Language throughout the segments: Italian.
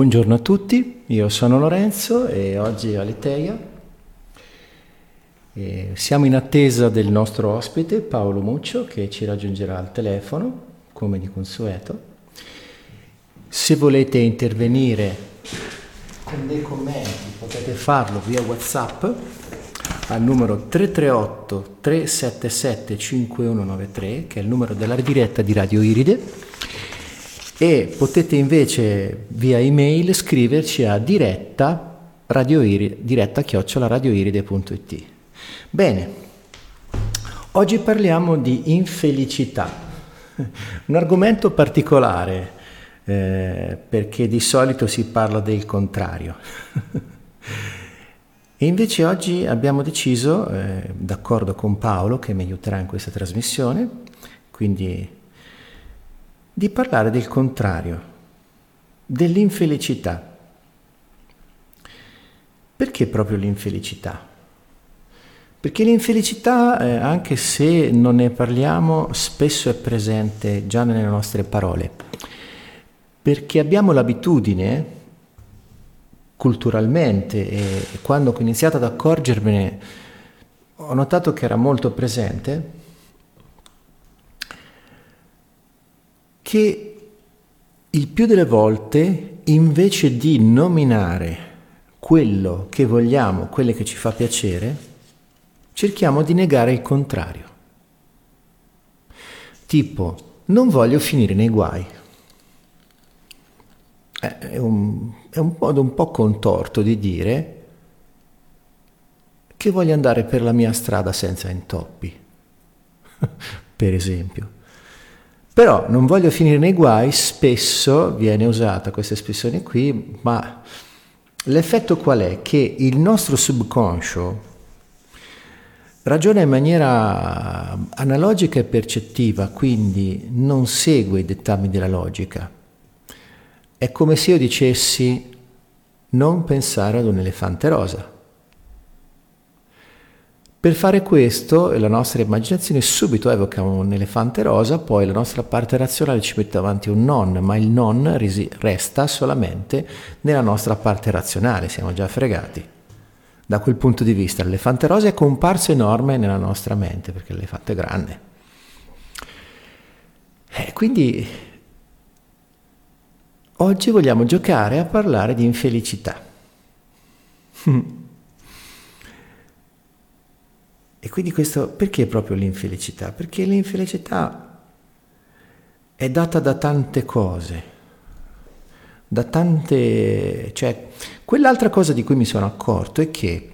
Buongiorno a tutti, io sono Lorenzo e oggi a Leteia. E siamo in attesa del nostro ospite Paolo Muccio che ci raggiungerà al telefono, come di consueto. Se volete intervenire con dei commenti potete farlo via WhatsApp al numero 338 377 5193 che è il numero della diretta di Radio Iride e potete invece via email scriverci a diretta, radioiri, diretta radioiride.it. Bene, oggi parliamo di infelicità, un argomento particolare eh, perché di solito si parla del contrario. E invece oggi abbiamo deciso, eh, d'accordo con Paolo che mi aiuterà in questa trasmissione, quindi di parlare del contrario, dell'infelicità. Perché proprio l'infelicità? Perché l'infelicità, eh, anche se non ne parliamo, spesso è presente già nelle nostre parole. Perché abbiamo l'abitudine, culturalmente, e quando ho iniziato ad accorgermene, ho notato che era molto presente, che il più delle volte invece di nominare quello che vogliamo, quello che ci fa piacere, cerchiamo di negare il contrario. Tipo, non voglio finire nei guai. Eh, è un, è un modo un po' contorto di dire che voglio andare per la mia strada senza intoppi, per esempio. Però non voglio finire nei guai, spesso viene usata questa espressione qui, ma l'effetto qual è? Che il nostro subconscio ragiona in maniera analogica e percettiva, quindi non segue i dettami della logica. È come se io dicessi non pensare ad un elefante rosa. Per fare questo la nostra immaginazione subito evoca un elefante rosa, poi la nostra parte razionale ci mette davanti un non, ma il non resta solamente nella nostra parte razionale, siamo già fregati. Da quel punto di vista l'elefante rosa è comparso enorme nella nostra mente, perché l'elefante è grande. Eh, quindi oggi vogliamo giocare a parlare di infelicità. E quindi questo, perché proprio l'infelicità? Perché l'infelicità è data da tante cose, da tante... cioè, quell'altra cosa di cui mi sono accorto è che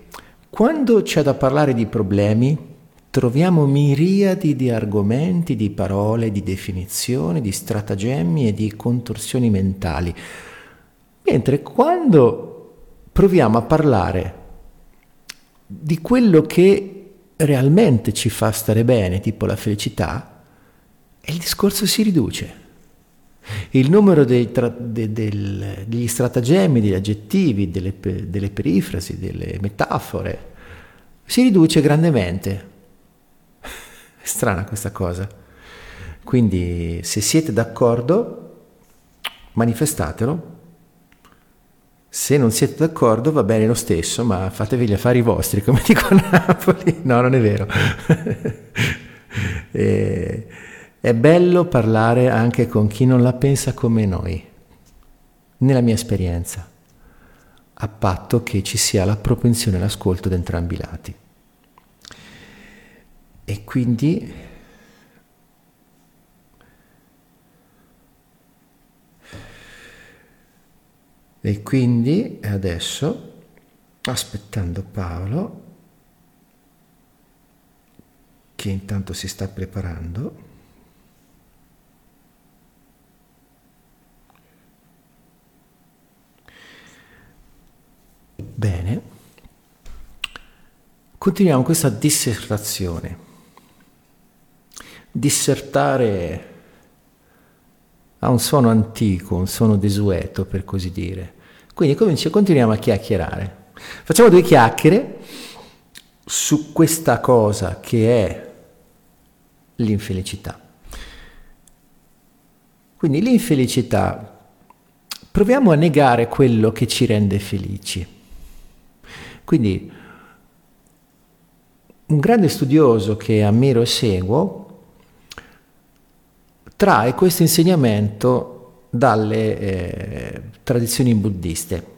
quando c'è da parlare di problemi, troviamo miriadi di argomenti, di parole, di definizioni, di stratagemmi e di contorsioni mentali. Mentre quando proviamo a parlare di quello che realmente ci fa stare bene, tipo la felicità, e il discorso si riduce. Il numero tra, de, del, degli stratagemmi, degli aggettivi, delle, delle perifrasi, delle metafore, si riduce grandemente. È strana questa cosa. Quindi se siete d'accordo, manifestatelo se non siete d'accordo va bene lo stesso, ma fatevi gli affari vostri, come dico a Napoli. No, non è vero. e, è bello parlare anche con chi non la pensa come noi, nella mia esperienza, a patto che ci sia la propensione all'ascolto da entrambi i lati. E quindi E quindi adesso, aspettando Paolo, che intanto si sta preparando, bene, continuiamo questa dissertazione. Dissertare ha un suono antico, un suono desueto per così dire. Quindi continuiamo a chiacchierare. Facciamo due chiacchiere su questa cosa che è l'infelicità. Quindi l'infelicità proviamo a negare quello che ci rende felici. Quindi un grande studioso che ammiro e seguo trae questo insegnamento dalle eh, tradizioni buddiste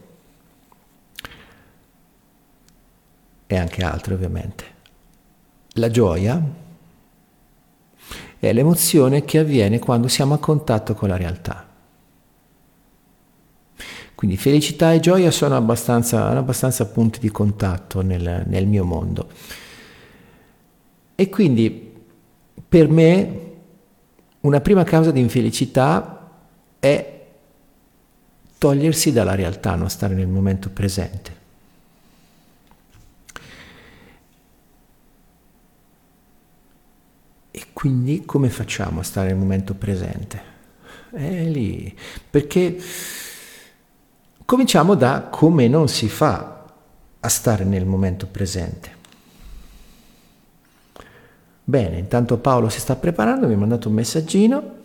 e anche altre ovviamente. La gioia è l'emozione che avviene quando siamo a contatto con la realtà. Quindi felicità e gioia sono abbastanza, abbastanza punti di contatto nel, nel mio mondo. E quindi per me una prima causa di infelicità è togliersi dalla realtà, non stare nel momento presente. E quindi come facciamo a stare nel momento presente? È lì, perché Cominciamo da come non si fa a stare nel momento presente. Bene, intanto Paolo si sta preparando, mi ha mandato un messaggino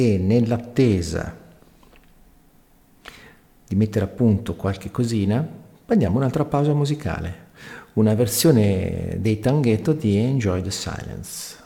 e nell'attesa di mettere a punto qualche cosina, prendiamo un'altra pausa musicale, una versione dei Tanghetto di Enjoy the Silence.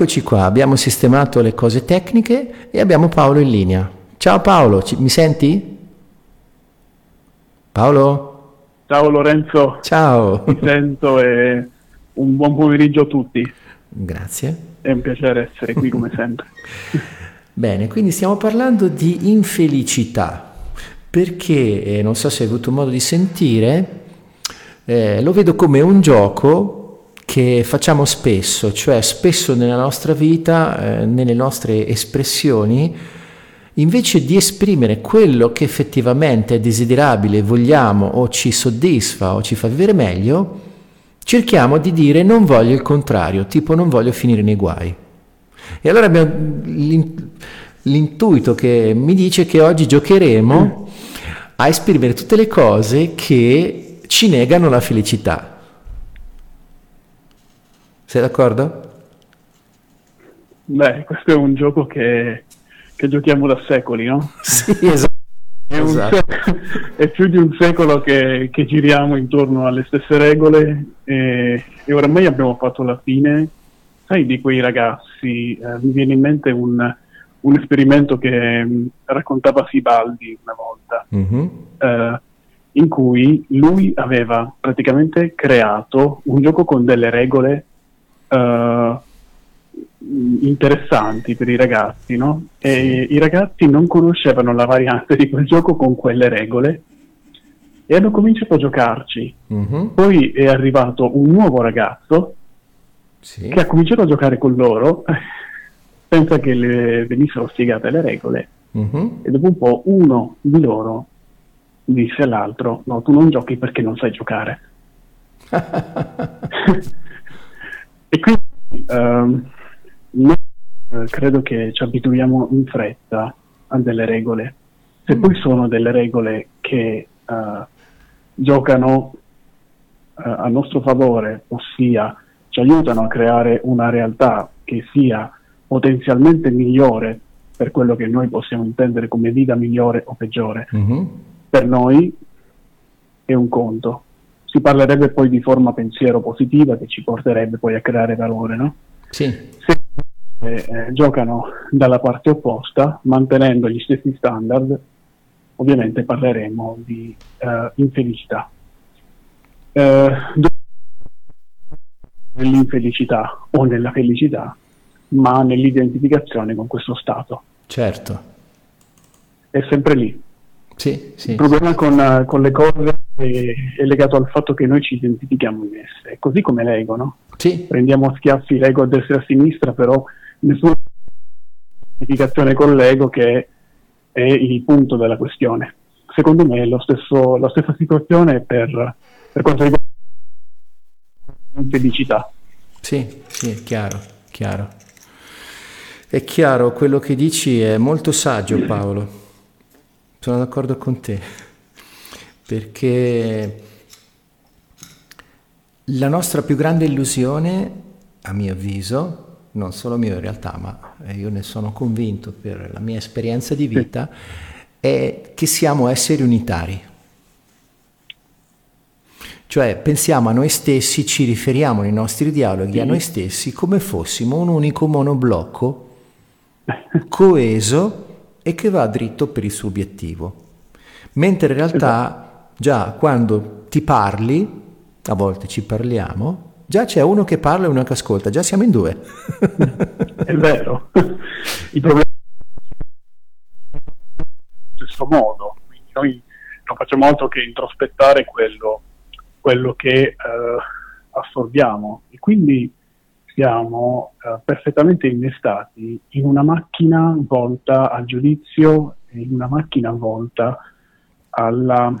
Eccoci qua, abbiamo sistemato le cose tecniche e abbiamo Paolo in linea. Ciao Paolo, ci, mi senti? Paolo? Ciao Lorenzo. Ciao. Mi sento e un buon pomeriggio a tutti. Grazie. È un piacere essere qui come sempre. Bene, quindi stiamo parlando di infelicità, perché eh, non so se hai avuto modo di sentire, eh, lo vedo come un gioco che facciamo spesso, cioè spesso nella nostra vita, eh, nelle nostre espressioni, invece di esprimere quello che effettivamente è desiderabile, vogliamo o ci soddisfa o ci fa vivere meglio, cerchiamo di dire non voglio il contrario, tipo non voglio finire nei guai. E allora abbiamo, l'intuito che mi dice che oggi giocheremo a esprimere tutte le cose che ci negano la felicità. Sei d'accordo? Beh, questo è un gioco che, che giochiamo da secoli, no? Sì, esatto. È, esatto. sec- è, più di un secolo che, che, giriamo intorno alle stesse regole e, e, oramai abbiamo fatto la fine. Sai, di quei ragazzi, eh, mi viene in mente un, un esperimento che mh, mm, raccontava Sibaldi una volta, mm-hmm. eh, in cui lui aveva praticamente creato un gioco con delle regole eh, interessanti per i ragazzi, no? E i ragazzi non conoscevano la variante di quel gioco con quelle regole e hanno cominciato a giocarci. Mm-hmm. Poi è arrivato un nuovo ragazzo sì. che ha cominciato a giocare con loro senza che le venissero spiegate le regole mm-hmm. e dopo un po' uno di loro disse all'altro no tu non giochi perché non sai giocare e quindi um, noi eh, credo che ci abituiamo in fretta a delle regole. Se poi mm. sono delle regole che uh, giocano uh, a nostro favore, ossia ci aiutano a creare una realtà che sia potenzialmente migliore per quello che noi possiamo intendere come vita migliore o peggiore, mm-hmm. per noi è un conto. Si parlerebbe poi di forma pensiero positiva che ci porterebbe poi a creare valore, no? Sì. Se eh, giocano dalla parte opposta, mantenendo gli stessi standard, ovviamente parleremo di eh, infelicità. Eh, nell'infelicità o nella felicità, ma nell'identificazione con questo stato. Certo. È sempre lì. Sì, sì, Il problema sì, con, con, le cose è, è, legato al fatto che noi ci identifichiamo in esse, così come l'ego, no? Sì. Prendiamo schiaffi l'ego a destra e a sinistra, però nessuna identificazione con l'ego che è il punto della questione. Secondo me è stesso, la stessa situazione per, per quanto riguarda l'infelicità. Sì, sì, è chiaro, chiaro. È chiaro, quello che dici è molto saggio Paolo, sono d'accordo con te, perché la nostra più grande illusione, a mio avviso, non solo mio in realtà, ma io ne sono convinto per la mia esperienza di vita, è che siamo esseri unitari. Cioè pensiamo a noi stessi, ci riferiamo nei nostri dialoghi a noi stessi come fossimo un unico monoblocco coeso e che va dritto per il suo obiettivo. Mentre in realtà già quando ti parli, a volte ci parliamo, Già c'è uno che parla e uno che ascolta, già siamo in due. È vero. I problemi in questo modo, quindi noi non facciamo altro che introspettare quello, quello che eh, assorbiamo e quindi siamo eh, perfettamente innestati in una macchina volta al giudizio e in una macchina volta alla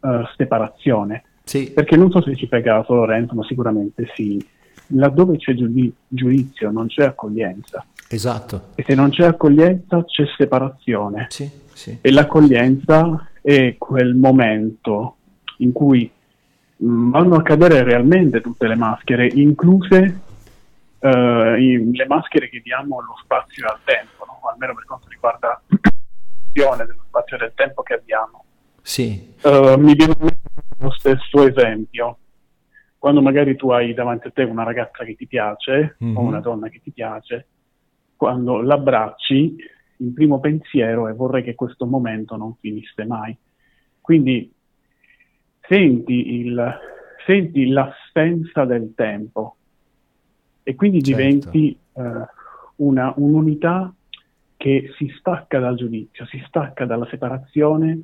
eh, separazione sì. Perché non so se ci fai caso Lorenzo, ma sicuramente sì. Laddove c'è giudi- giudizio non c'è accoglienza. Esatto. E se non c'è accoglienza c'è separazione. Sì, sì. E l'accoglienza è quel momento in cui mh, vanno a cadere realmente tutte le maschere, incluse uh, le maschere che diamo allo spazio e al tempo, no? almeno per quanto riguarda la dello spazio e del tempo che abbiamo. Sì. Uh, mi viene lo stesso esempio. Quando magari tu hai davanti a te una ragazza che ti piace mm-hmm. o una donna che ti piace, quando l'abbracci, il primo pensiero è vorrei che questo momento non finisse mai. Quindi senti, il, senti l'assenza del tempo e quindi certo. diventi uh, una, un'unità che si stacca dal giudizio, si stacca dalla separazione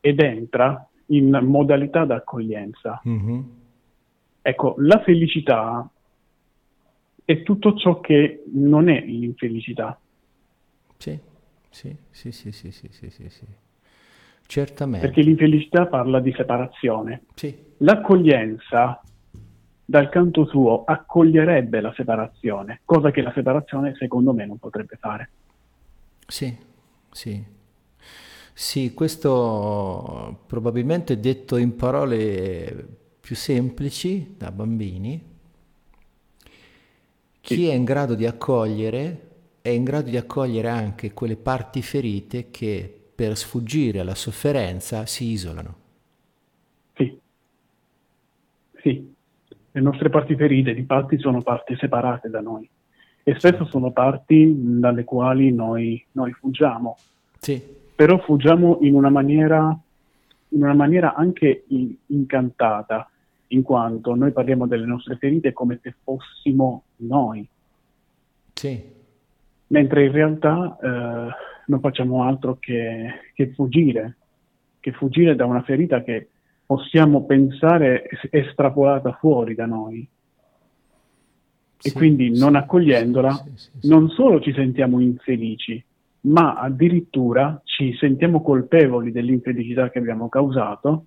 ed entra in modalità d'accoglienza. Mm-hmm. Ecco, la felicità è tutto ciò che non è l'infelicità. Sì, sì, sì, sì, sì, sì, sì, sì, sì. Certamente. Perché l'infelicità parla di separazione. Sì. L'accoglienza, dal canto suo, accoglierebbe la separazione, cosa che la separazione secondo me non potrebbe fare. Sì, sì. Sì, questo probabilmente detto in parole più semplici da bambini, chi è in grado di accogliere è in grado di accogliere anche quelle parti ferite che per sfuggire alla sofferenza si isolano. Sì, sì. Le nostre parti ferite di fatti sono parti separate da noi e spesso sono parti dalle quali noi, noi fuggiamo. Sì. Però fuggiamo in una maniera, in una maniera anche in, incantata, in quanto noi parliamo delle nostre ferite come se fossimo noi. Sì. Mentre in realtà eh, non facciamo altro che, che fuggire, che fuggire da una ferita che possiamo pensare estrapolata fuori da noi. E sì, quindi non accogliendola, sì, sì, non solo ci sentiamo infelici, ma addirittura ci sentiamo colpevoli dell'infelicità che abbiamo causato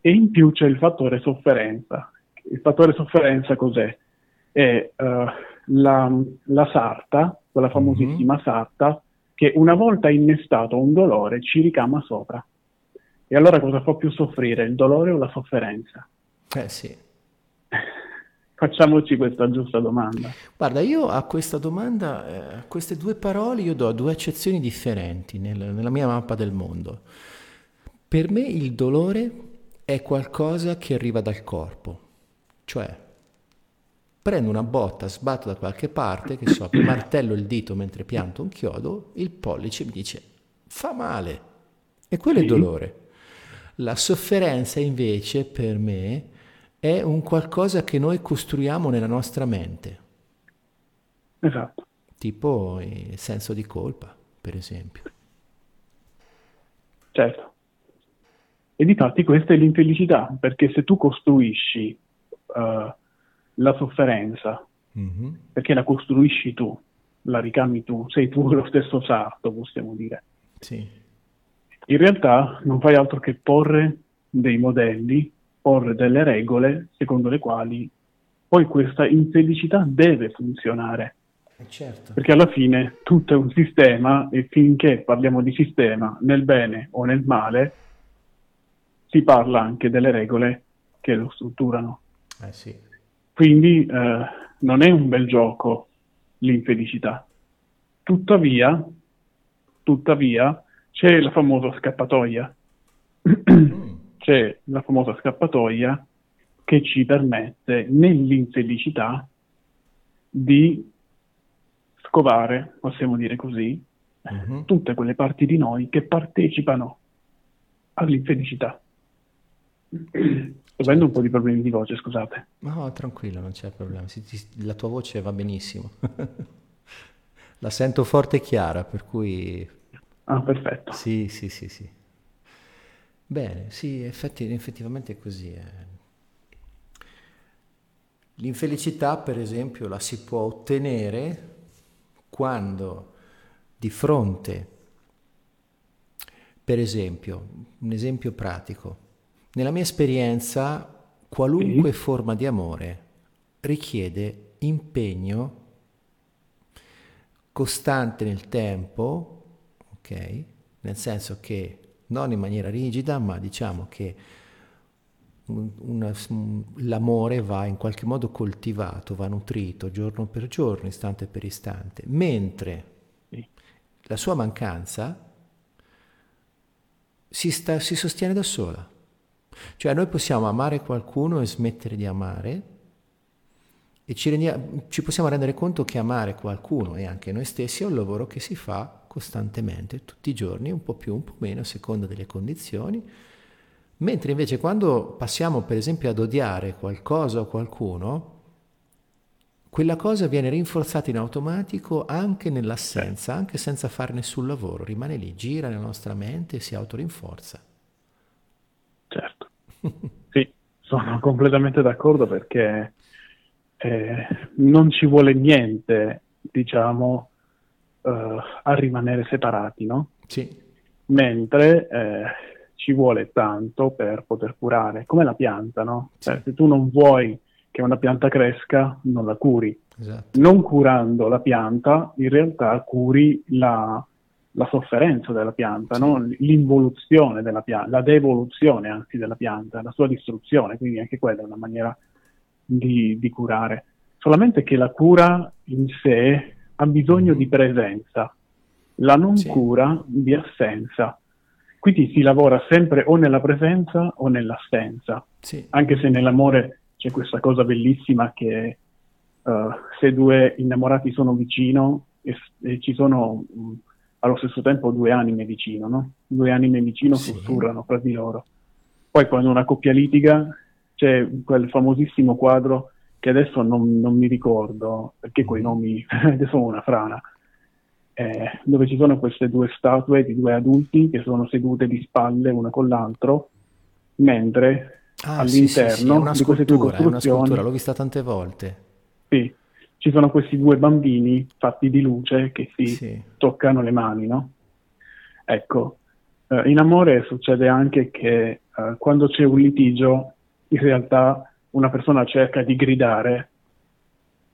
e in più c'è il fattore sofferenza. Il fattore sofferenza cos'è? È uh, la, la, sarta, quella famosissima mm-hmm. sarta, che una volta innestato un dolore ci ricama sopra. E allora cosa fa più soffrire, il dolore o la sofferenza? Eh sì. Facciamoci questa giusta domanda. Guarda, io a questa domanda, eh, a queste due parole, io do due accezioni differenti nel, nella mia mappa del mondo. Per me il dolore è qualcosa che arriva dal corpo, cioè prendo una botta, sbatto da qualche parte, che so, martello il dito mentre pianto un chiodo, il pollice mi dice fa male. E quello sì. è dolore. La sofferenza invece per me è un qualcosa che noi costruiamo nella nostra mente. Esatto. Tipo il senso di colpa, per esempio. Certo. E di fatti questa è l'infelicità, perché se tu costruisci uh, la sofferenza, mm-hmm. perché la costruisci tu, la ricami tu, sei tu lo stesso sarto, possiamo dire. Sì. In realtà non fai altro che porre dei modelli, porre delle regole secondo le quali poi questa infelicità deve funzionare. Eh certo. Perché alla fine tutto è un sistema e finché parliamo di sistema, nel bene o nel male, si parla anche delle regole che lo strutturano. Eh sì. Quindi eh, non è un bel gioco l'infelicità. Tuttavia, tuttavia c'è la famosa scappatoia. c'è la famosa scappatoia che ci permette nell'infelicità di scovare, possiamo dire così, uh-huh. tutte quelle parti di noi che partecipano all'infelicità. Sto avendo un po' di problemi di voce, scusate. No, tranquillo, non c'è problema. La tua voce va benissimo. La sento forte e chiara, per cui... Ah, perfetto. Sì, sì, sì, sì. Bene, sì, effetti, effettivamente è così. Eh. L'infelicità, per esempio, la si può ottenere quando di fronte, per esempio, un esempio pratico, nella mia esperienza, qualunque sì. forma di amore richiede impegno costante nel tempo, ok? Nel senso che non in maniera rigida, ma diciamo che una, l'amore va in qualche modo coltivato, va nutrito giorno per giorno, istante per istante, mentre la sua mancanza si, sta, si sostiene da sola. Cioè noi possiamo amare qualcuno e smettere di amare e ci, rendiamo, ci possiamo rendere conto che amare qualcuno e anche noi stessi è un lavoro che si fa costantemente, tutti i giorni, un po' più, un po' meno, a seconda delle condizioni, mentre invece quando passiamo per esempio ad odiare qualcosa o qualcuno, quella cosa viene rinforzata in automatico anche nell'assenza, anche senza fare nessun lavoro, rimane lì, gira nella nostra mente e si autorinforza. Certo, sì, sono completamente d'accordo perché eh, non ci vuole niente, diciamo, uh, a rimanere separati, no? Sì. Mentre eh, ci vuole tanto per poter curare, come la pianta, no? Cioè, se tu non vuoi che una pianta cresca non la curi. Esatto. Non curando la pianta, in realtà curi la, la sofferenza della pianta, sì. no? l'involuzione della pianta, la devoluzione anzi della pianta, la sua distruzione, quindi anche quella è una maniera di, di curare. Solamente che la cura in sé ha bisogno mm. di presenza, la non sì. cura di assenza. Quindi si lavora sempre o nella presenza o nell'assenza, sì. anche se nell'amore c'è questa cosa bellissima che uh, se due innamorati sono vicino e, e ci sono mh, allo stesso tempo due anime vicino, no? Due anime vicino sì. sussurrano fra di loro. Poi quando una coppia litiga c'è quel famosissimo quadro che adesso non, non mi ricordo, perché quei mm. nomi sono una frana, eh, dove ci sono queste due statue di due adulti che sono sedute di spalle una con l'altro, mentre ah, all'interno sì, sì, sì. di queste due costruzioni... È una scultura, l'ho vista tante volte. Sì, ci sono questi due bambini fatti di luce che si toccano le mani, no? Ecco, eh, in amore succede anche che eh, quando c'è un litigio, in realtà una persona cerca di gridare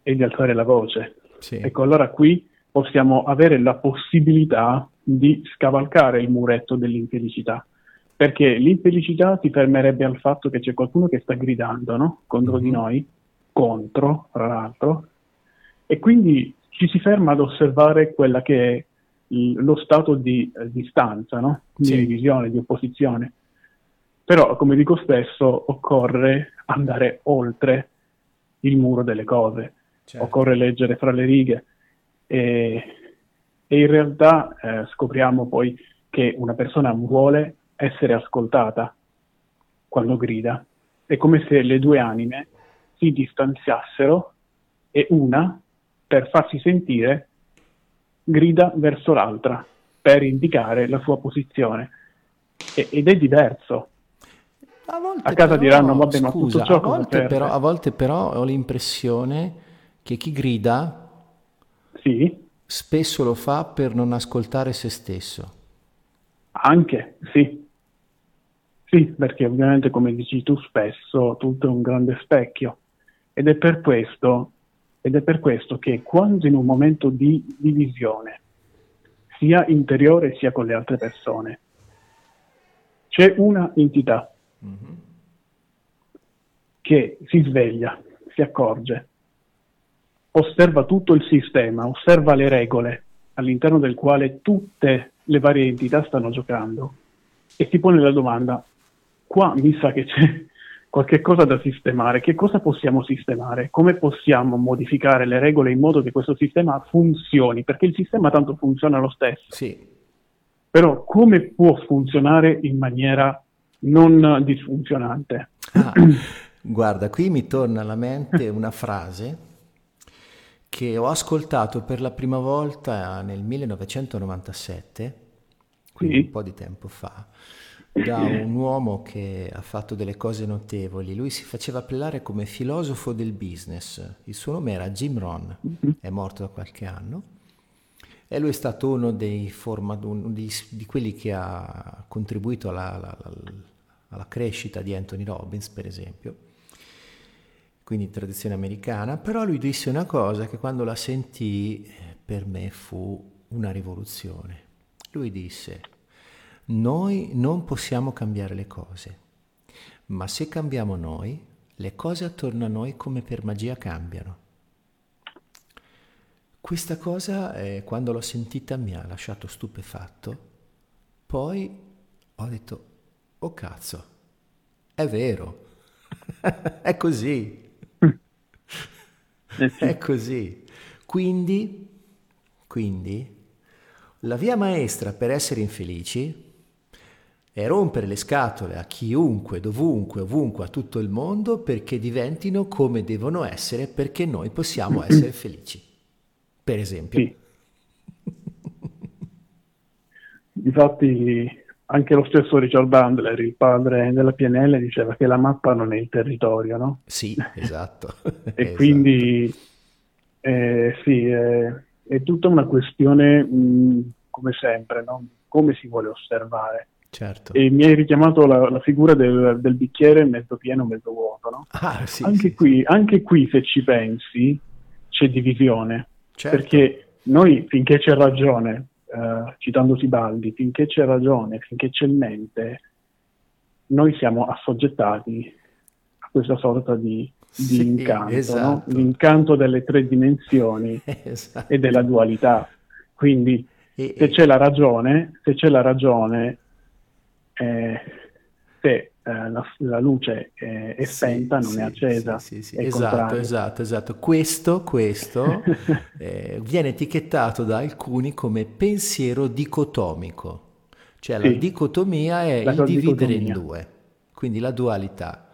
e di alzare la voce. Sì. Ecco, allora qui possiamo avere la possibilità di scavalcare il muretto dell'infelicità, perché l'infelicità si fermerebbe al fatto che c'è qualcuno che sta gridando no? contro mm-hmm. di mhm. noi, contro, tra l'altro, e quindi ci si ferma ad osservare quella che è lo stato di eh, distanza, no? di sì. divisione, di opposizione. Però, come dico spesso, occorre andare oltre il muro delle cose, certo. occorre leggere fra le righe e, e in realtà eh, scopriamo poi che una persona vuole essere ascoltata quando grida. È come se le due anime si distanziassero e una per farsi sentire, grida verso l'altra per indicare la sua posizione. E, ed è diverso. A, a casa però, diranno, vabbè, scusa, ma tutto ciò a volte, però, a volte però ho l'impressione che chi grida sì. spesso lo fa per non ascoltare se stesso. Anche, sì. Sì, perché ovviamente, come dici tu spesso, tutto è un grande specchio. Ed è per questo ed è per questo che quando in un momento di divisione, sia interiore sia con le altre persone, c'è una entità mm-hmm. che si sveglia, si accorge, osserva tutto il sistema, osserva le regole all'interno del quale tutte le varie entità stanno giocando e si pone la domanda, qua mi sa che c'è qualche cosa da sistemare. Che cosa possiamo sistemare? Come possiamo modificare le regole in modo che questo sistema funzioni? Perché il sistema tanto funziona lo stesso. Sì. Però come può funzionare in maniera non disfunzionante? Ah, guarda, qui mi torna alla mente una frase che ho ascoltato per la prima volta nel 1997, quindi sì. un po' di tempo fa da un uomo che ha fatto delle cose notevoli. Lui si faceva appellare come filosofo del business. Il suo nome era Jim Ron, è morto da qualche anno. E lui è stato uno dei forma, uno di, di, quelli che ha contribuito alla, alla, alla crescita di Anthony Robbins, per esempio, quindi tradizione americana. Però lui disse una cosa che quando la sentì per me fu una rivoluzione. Lui disse, noi non possiamo cambiare le cose, ma se cambiamo noi, le cose attorno a noi come per magia cambiano. Questa cosa, eh, quando l'ho sentita, mi ha lasciato stupefatto. Poi ho detto, oh cazzo, è vero, è così. Eh è così. Quindi, quindi, la via maestra per essere infelici e rompere le scatole a chiunque, dovunque, ovunque, a tutto il mondo perché diventino come devono essere perché noi possiamo essere felici. Per esempio. Sì. Infatti anche lo stesso Richard Bandler, il padre della PNL, diceva che la mappa non è il territorio, no? Sì, esatto. e esatto. quindi eh, sì, è, è, tutta una questione, mh, come sempre, no? come si vuole osservare Certo. E mi hai richiamato la, la figura del, del, bicchiere mezzo pieno, mezzo vuoto, no? Ah, sì, anche, sì, qui, sì. anche qui, se ci pensi, c'è divisione. Certo. Perché noi, finché c'è ragione, eh, citando Sibaldi, finché c'è ragione, finché c'è mente, noi siamo assoggettati a questa sorta di, di sì, incanto, esatto. no? l'incanto delle tre dimensioni esatto. e della dualità. Quindi e, se c'è la ragione, se c'è la ragione, eh, se la, la, luce è, è spenta, sì, non sì, è accesa. Sì, sì, esatto, esatto, esatto. Questo, questo eh, viene etichettato da alcuni come pensiero dicotomico. Cioè la dicotomia è la il dividere dicotomia. in due, quindi la dualità.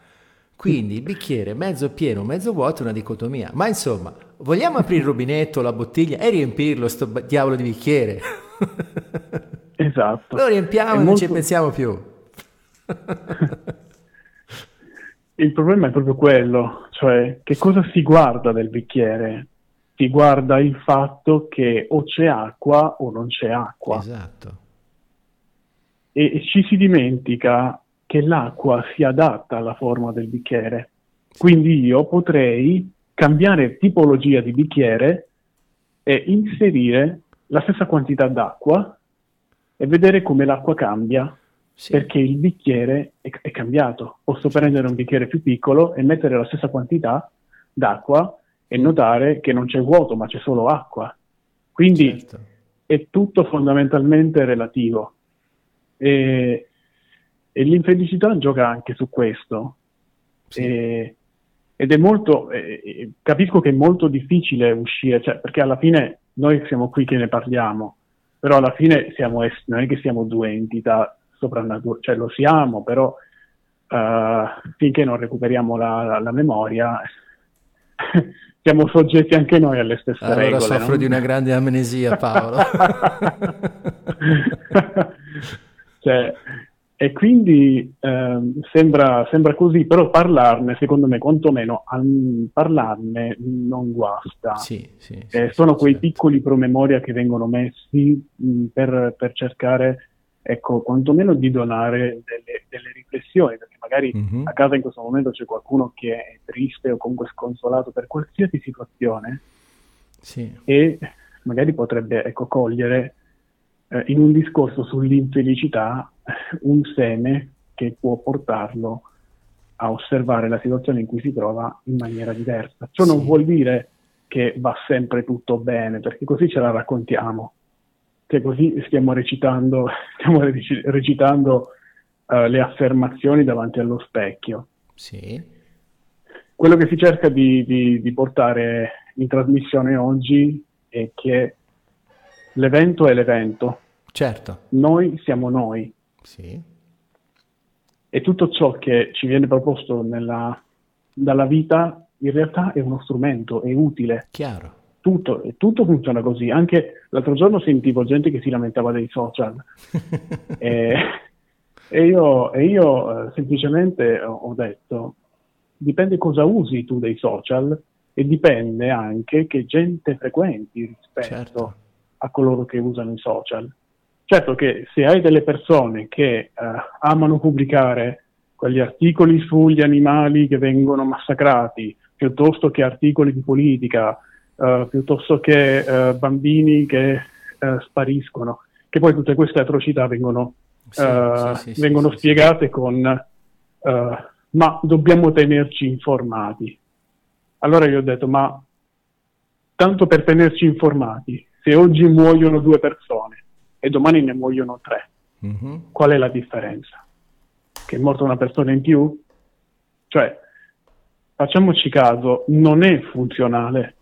Quindi il bicchiere mezzo pieno, mezzo vuoto è una dicotomia. Ma insomma, vogliamo aprire il rubinetto, la bottiglia e riempirlo, sto diavolo di bicchiere? Esatto. Lo riempiamo e molto... non ci pensiamo più. il problema è proprio quello, cioè che cosa si guarda del bicchiere? Si guarda il fatto che o c'è acqua o non c'è acqua. Esatto. E, e ci si dimentica che l'acqua si adatta alla forma del bicchiere. Quindi io potrei cambiare tipologia di bicchiere e inserire la stessa quantità d'acqua e vedere come l'acqua cambia, sì. perché il bicchiere è, è, cambiato. Posso prendere un bicchiere più piccolo e mettere la stessa quantità d'acqua e notare che non c'è vuoto, ma c'è solo acqua. Quindi certo. è tutto fondamentalmente relativo. E e l'infelicità gioca anche su questo. Sì. E, ed è molto, eh, capisco che è molto difficile uscire, cioè, perché alla fine noi siamo qui che ne parliamo, però alla fine siamo, non è che siamo due entità soprannaturali, cioè lo siamo, però uh, finché non recuperiamo la, la, la memoria siamo soggetti anche noi alle stesse allora regole. Allora soffro no? di una grande amnesia Paolo. cioè, e quindi eh, sembra, sembra, così, però parlarne, secondo me, quantomeno al, parlarne non guasta. Sì, sì, eh, sì, sono quei certo. piccoli promemoria che vengono messi mh, per, per, cercare, ecco, quantomeno di donare delle, delle riflessioni, perché magari mm-hmm. a casa in questo momento c'è qualcuno che è triste o comunque sconsolato per qualsiasi situazione sì. e magari potrebbe ecco, cogliere eh, in un discorso sull'infelicità un seme che può portarlo a osservare la situazione in cui si trova in maniera diversa. Ciò sì. non vuol dire che va sempre tutto bene, perché così ce la raccontiamo, che così stiamo recitando, stiamo recitando uh, le affermazioni davanti allo specchio. Sì. Quello che si cerca di, di, di portare in trasmissione oggi è che l'evento è l'evento. Certo. Noi siamo noi. Sì. E tutto ciò che ci viene proposto nella, dalla vita in realtà è uno strumento, è utile. Chiaro. Tutto, tutto funziona così. Anche l'altro giorno sentivo gente che si lamentava dei social. e, e, io, e io eh, semplicemente ho detto, dipende cosa usi tu dei social e dipende anche che gente frequenti rispetto certo. a coloro che usano i social. Certo che se hai delle persone che eh, amano pubblicare quegli articoli sugli animali che vengono massacrati, piuttosto che articoli di politica, eh, piuttosto che eh, bambini che eh, spariscono, che poi tutte queste atrocità vengono, sì, sì, sì, vengono spiegate con ma dobbiamo tenerci informati. Allora io ho detto, ma tanto per tenerci informati, se oggi muoiono due persone, e domani ne muoiono tre. Mm-hmm. Qual è la differenza? Che è morta una persona in più? Cioè, facciamoci caso, non è funzionale.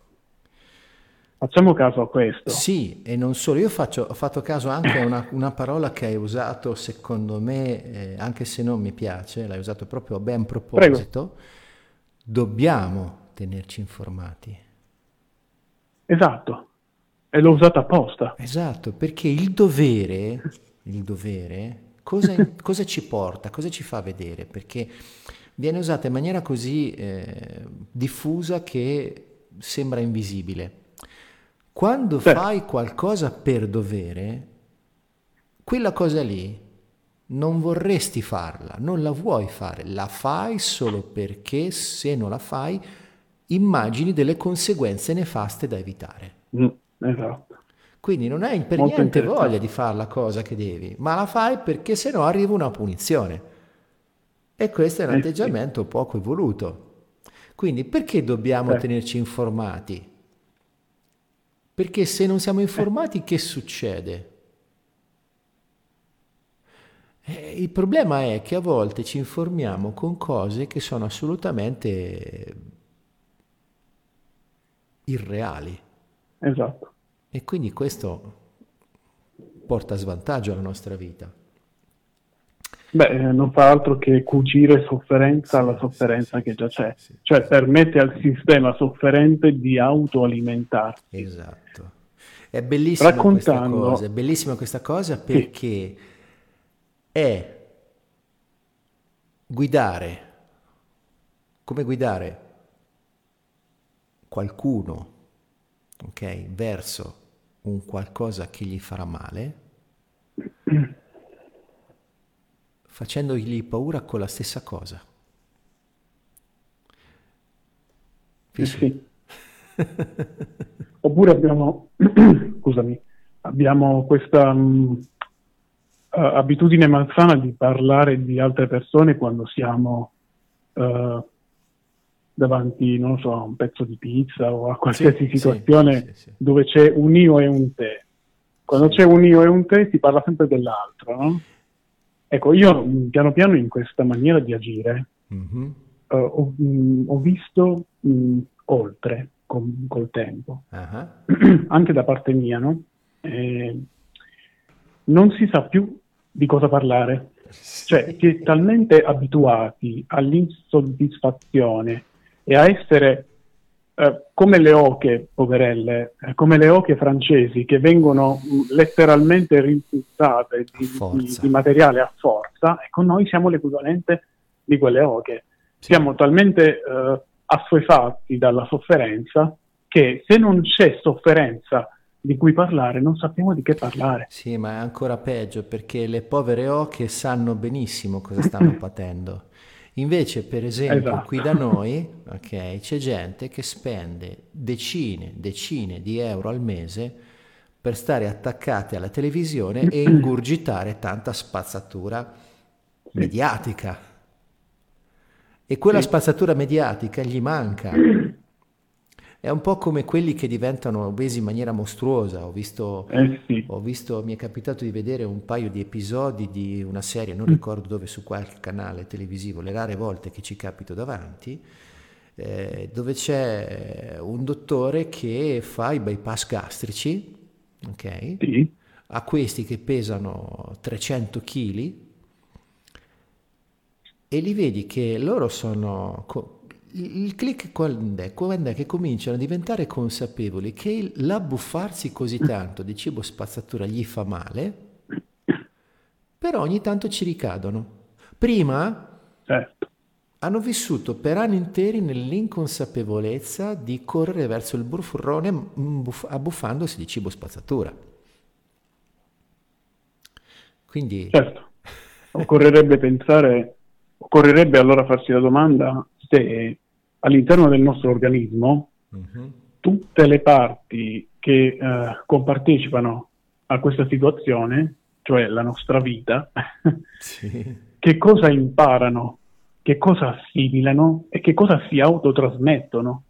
Facciamo caso a questo. Sì, e non solo. Io faccio, ho fatto caso anche a una, una, parola che hai usato, secondo me, eh, anche se non mi piace, l'hai usato proprio a ben proposito. Prego. Dobbiamo tenerci informati. Esatto e l'ho usata apposta. Esatto, perché il dovere, il dovere cosa, cosa, ci porta, cosa ci fa vedere? Perché viene usata in maniera così eh, diffusa che sembra invisibile. Quando Beh. fai qualcosa per dovere, quella cosa lì non vorresti farla, non la vuoi fare, la fai solo perché se non la fai immagini delle conseguenze nefaste da evitare. Mm, esatto. Quindi non hai per Molto niente voglia di fare la cosa che devi, ma la fai perché se no arriva una punizione. E questo è un eh atteggiamento sì. poco evoluto. Quindi perché dobbiamo eh. tenerci informati? Perché se non siamo informati, che succede? Eh, il problema è che a volte ci informiamo con cose che sono assolutamente irreali. Esatto. E quindi questo porta svantaggio alla nostra vita. Beh, eh, non fa altro che cucire sofferenza alla sofferenza sì, che già c'è, sì, cioè permette al sistema sofferente di autoalimentarsi. Esatto. È bellissima questa cosa, è bellissima questa cosa perché è guidare, come guidare qualcuno okay, verso un qualcosa che gli farà male, facendogli paura con la stessa cosa. Sì. Oppure abbiamo, scusami, abbiamo questa um, abitudine malsana di parlare di altre persone quando siamo uh, davanti, non so, a un pezzo di pizza o a qualsiasi sì, situazione sì, dove c'è un io e un te. Quando c'è un io e un te si parla sempre dell'altro, no? Ecco, io mm, piano piano in questa maniera di agire mm-hmm. uh, ho, mh, mm, ho, visto mh, mm, oltre con, col tempo, uh-huh. anche da parte mia, no? Eh, non si sa più di cosa parlare. Cioè, si è talmente abituati all'insoddisfazione e a essere eh, come le oche, poverelle, eh, come le oche francesi che vengono mh, letteralmente rintuzzate di, di, di, materiale a forza, ecco noi siamo l'equivalente di quelle oche. Sì. Siamo talmente eh, assuefatti dalla sofferenza che se non c'è sofferenza di cui parlare, non sappiamo di che parlare. Sì, ma è ancora peggio perché le povere oche sanno benissimo cosa stanno patendo. Invece, per esempio, esatto. qui da noi okay, c'è gente che spende decine, decine di euro al mese per stare attaccati alla televisione e ingurgitare tanta spazzatura mediatica. E quella spazzatura mediatica gli manca. È un po' come quelli che diventano obesi in maniera mostruosa. Ho visto, eh sì. ho visto, mi è capitato di vedere un paio di episodi di una serie, non ricordo dove, su qualche canale televisivo, le rare volte che ci capito davanti, eh, dove c'è un dottore che fa i bypass gastrici, ok? Sì. A questi che pesano 300 kg e li vedi che loro sono il click quando è? Quando è che cominciano a diventare consapevoli che l'abbuffarsi così tanto di cibo spazzatura gli fa male, però ogni tanto ci ricadono. Prima certo. hanno vissuto per anni interi nell'inconsapevolezza di correre verso il burfurrone abbuffandosi di cibo spazzatura. Quindi... Certo, occorrerebbe pensare, occorrerebbe allora farsi la domanda se all'interno del nostro organismo uh-huh. tutte le parti che uh, compartecipano a questa situazione, cioè la nostra vita, sì. che cosa imparano, che cosa assimilano e che cosa si autotrasmettono.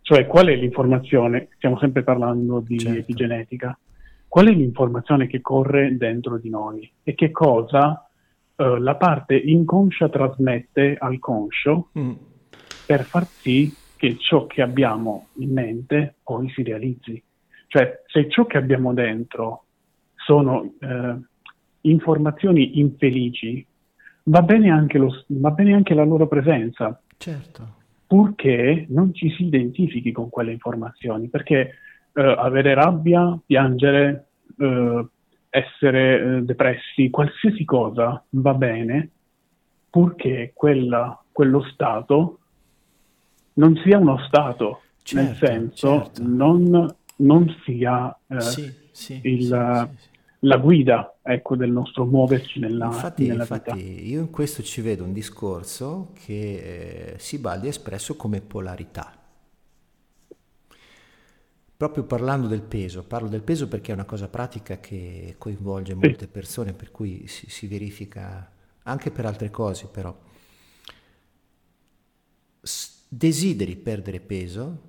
Cioè qual è l'informazione, stiamo sempre parlando di certo. epigenetica, qual è l'informazione che corre dentro di noi e che cosa uh, la parte inconscia trasmette al conscio mm per far sì che ciò che abbiamo in mente poi si realizzi. Cioè, se ciò che abbiamo dentro sono eh, informazioni infelici, va bene, anche lo, va bene anche la loro presenza. Certo. Purché non ci si identifichi con quelle informazioni, perché eh, avere rabbia, piangere, eh, essere eh, depressi, qualsiasi cosa va bene, purché quella, quello stato non sia uno Stato, certo, nel senso certo. non, non, sia eh, sì, sì, il, sì, la guida ecco, del nostro muoverci nella, infatti, nella infatti io in questo ci vedo un discorso che eh, Sibaldi ha espresso come polarità. Proprio parlando del peso, parlo del peso perché è una cosa pratica che coinvolge molte persone, per cui si, si verifica anche per altre cose, però. Desideri perdere peso,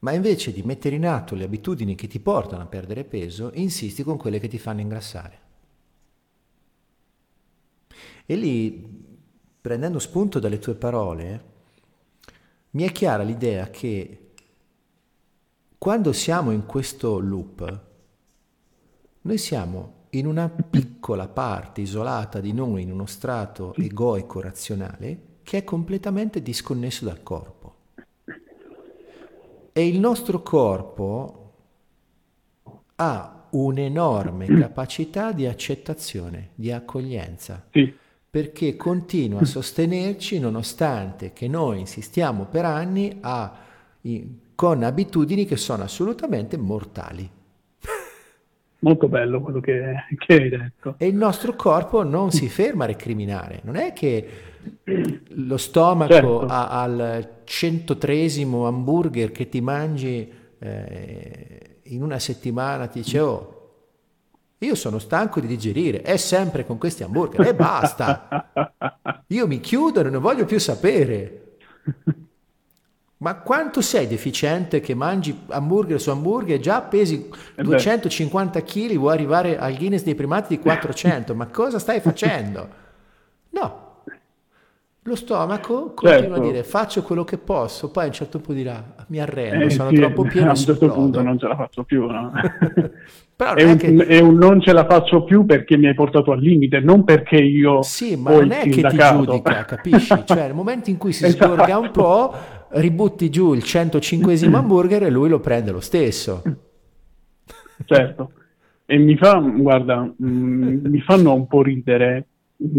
ma invece di mettere in atto le abitudini che ti portano a perdere peso, insisti con quelle che ti fanno ingrassare. E lì, prendendo spunto dalle tue parole, mi è chiara l'idea che quando siamo in questo loop, noi siamo in una piccola parte isolata di noi, in uno strato egoico razionale, che è completamente disconnesso dal corpo. E il nostro corpo ha un'enorme capacità di accettazione, di accoglienza, sì. perché continua a sostenerci nonostante che noi insistiamo per anni a, con abitudini che sono assolutamente mortali. Molto bello quello che, che hai detto. E il nostro corpo non si ferma a recriminare, non è che lo stomaco certo. ha, al centotresimo hamburger che ti mangi eh, in una settimana ti dice oh io sono stanco di digerire, è sempre con questi hamburger e basta. Io mi chiudo e non ne voglio più sapere. Ma quanto sei deficiente che mangi hamburger su hamburger e già pesi 250 kg, vuoi arrivare al Guinness dei primati di 400? Ma cosa stai facendo? No, lo stomaco continua certo. a dire faccio quello che posso, poi a un certo punto dirà mi arrendo, eh, sono sì, troppo pieno. A un certo punto non ce la faccio più. No? Però è, un, che... è, un, non ce la faccio più perché mi hai portato al limite, non perché io. Sì, ma non è che ti giudica, capisci? Cioè, nel momento in cui si esatto. sgorga un po', ributti giù il 105 hamburger e lui lo prende lo stesso. Certo. E mi fa, guarda, mh, mm, mi fanno un po' ridere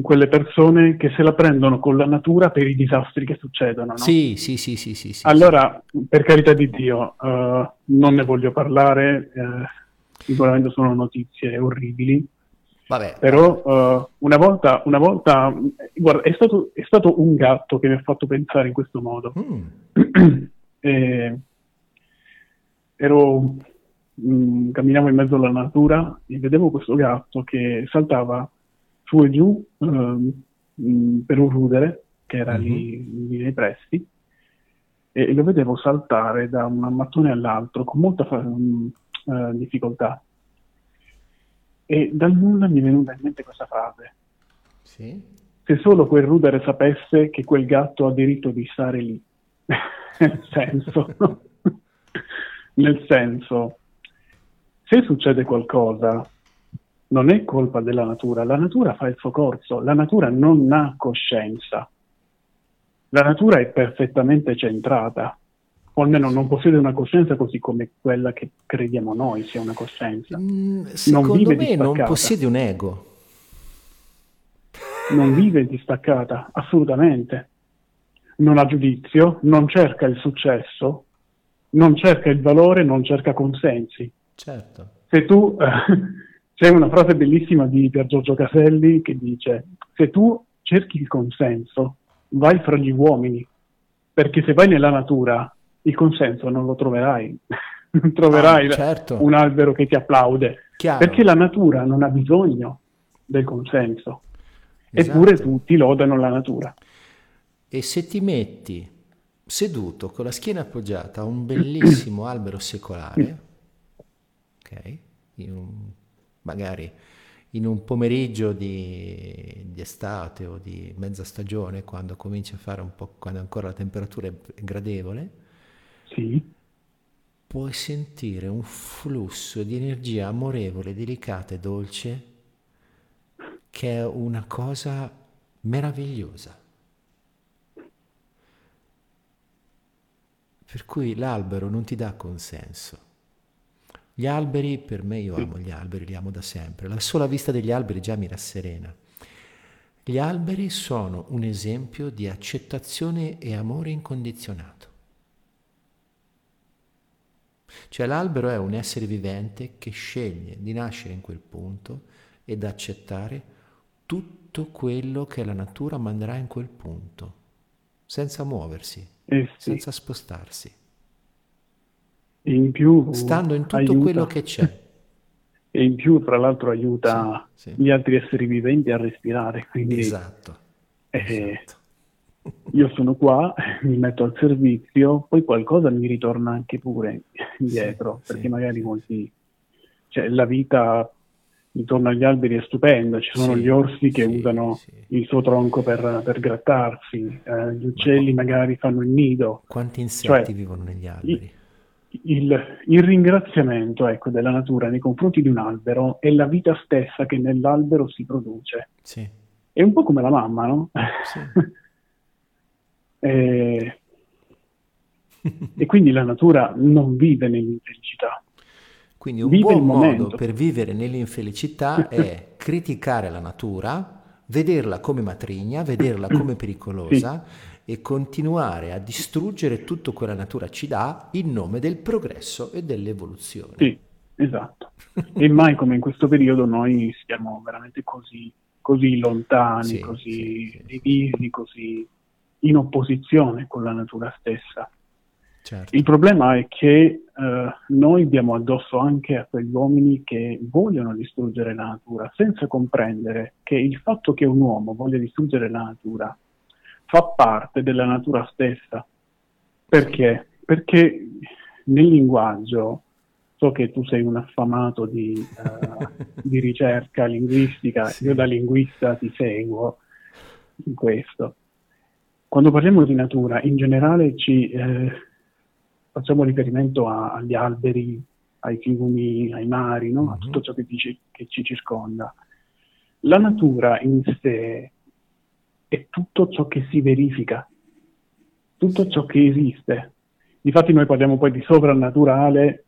quelle persone che se la prendono con la natura per i disastri che succedono. No? Sì, sì, sì, sì, sì, sì Allora, per carità di Dio, uh, non ne voglio parlare, uh, sicuramente sono notizie orribili. Vabbè, Però uh, una, volta, una volta, guarda, è stato, è stato, un gatto che mi ha fatto pensare in questo modo. Mm. e, ero, mh, mm, camminavo in mezzo alla natura e vedevo questo gatto che saltava su e giù eh, per un rudere che era mm-hmm. lì, lì, nei pressi e lo vedevo saltare da un mattone all'altro con molta uh, difficoltà. E dal nulla mi è venuta in mente questa frase. Sì? Se solo quel rudere sapesse che quel gatto ha diritto di stare lì. nel senso, nel senso, se succede qualcosa non è colpa della natura, la natura fa il suo corso, la natura non ha coscienza, la natura è perfettamente centrata, o almeno non possiede una coscienza così come quella che crediamo noi sia una coscienza. Mm, secondo non me non possiede un ego. Non vive distaccata, assolutamente. Non ha giudizio, non cerca il successo, non cerca il valore, non cerca consensi. Certo. Se tu... Eh, c'è una frase bellissima di Pier Giorgio Caselli che dice: Se tu cerchi il consenso, vai fra gli uomini, perché se vai nella natura, il consenso non lo troverai. non troverai ah, certo. un albero che ti applaude, Chiaro. perché la natura non ha bisogno del consenso. Esatto. Eppure tutti lodano la natura. E se ti metti seduto con la schiena appoggiata a un bellissimo albero secolare, ok? In un magari in un pomeriggio di, di, estate o di mezza stagione, quando comincia a fare un po', quando ancora la temperatura è gradevole, sì. puoi sentire un flusso di energia amorevole, delicata e dolce, che è una cosa meravigliosa. Per cui l'albero non ti dà consenso gli alberi, per me, io amo gli alberi, li amo da sempre. La sola vista degli alberi già mi rasserena. Gli alberi sono un esempio di accettazione e amore incondizionato. Cioè l'albero è un essere vivente che sceglie di nascere in quel punto ed accettare tutto quello che la natura manderà in quel punto, senza muoversi, eh sì. senza spostarsi. In più, stando in tutto aiuta. quello che c'è. E in più, tra l'altro, aiuta sì, sì. gli altri esseri viventi a respirare. Quindi, esatto. Eh, esatto. Io sono qua, mi metto al servizio, poi qualcosa mi ritorna anche pure indietro, sì, perché magari molti... Cioè, la vita intorno agli alberi è stupenda, ci sono gli orsi che usano il suo tronco per, per grattarsi, eh, gli uccelli Ma magari fanno il nido. Quanti insetti cioè, vivono negli alberi? il, il, ringraziamento ecco, della natura nei confronti di un albero è la vita stessa che nell'albero si produce. Sì. È un po' come la mamma, no? Sì. e, e, quindi la natura non vive nell'infelicità. Quindi un vive buon modo per vivere nell'infelicità è criticare la natura, vederla come matrigna, vederla come pericolosa. Sì e continuare a distruggere tutto quello che la natura ci dà in nome del progresso e dell'evoluzione. Sì, esatto. e mai come in questo periodo noi siamo veramente così, così lontani, sì, così sì, divisi, così in opposizione con la natura stessa. Certo. Il problema è che eh, noi diamo addosso anche a quegli uomini che vogliono distruggere la natura, senza comprendere che il fatto che un uomo voglia distruggere la natura fa parte della natura stessa. Perché? Perché nel linguaggio, so che tu sei un affamato di, uh, di ricerca linguistica, sì. io da linguista ti seguo in questo. Quando parliamo di natura, in generale ci eh, facciamo riferimento a, agli alberi, ai fiumi, ai mari, no? a mhm. tutto ciò che, dice, che ci circonda. La natura in sé è tutto ciò che si verifica, tutto ciò che esiste. Difatti noi parliamo poi di sovrannaturale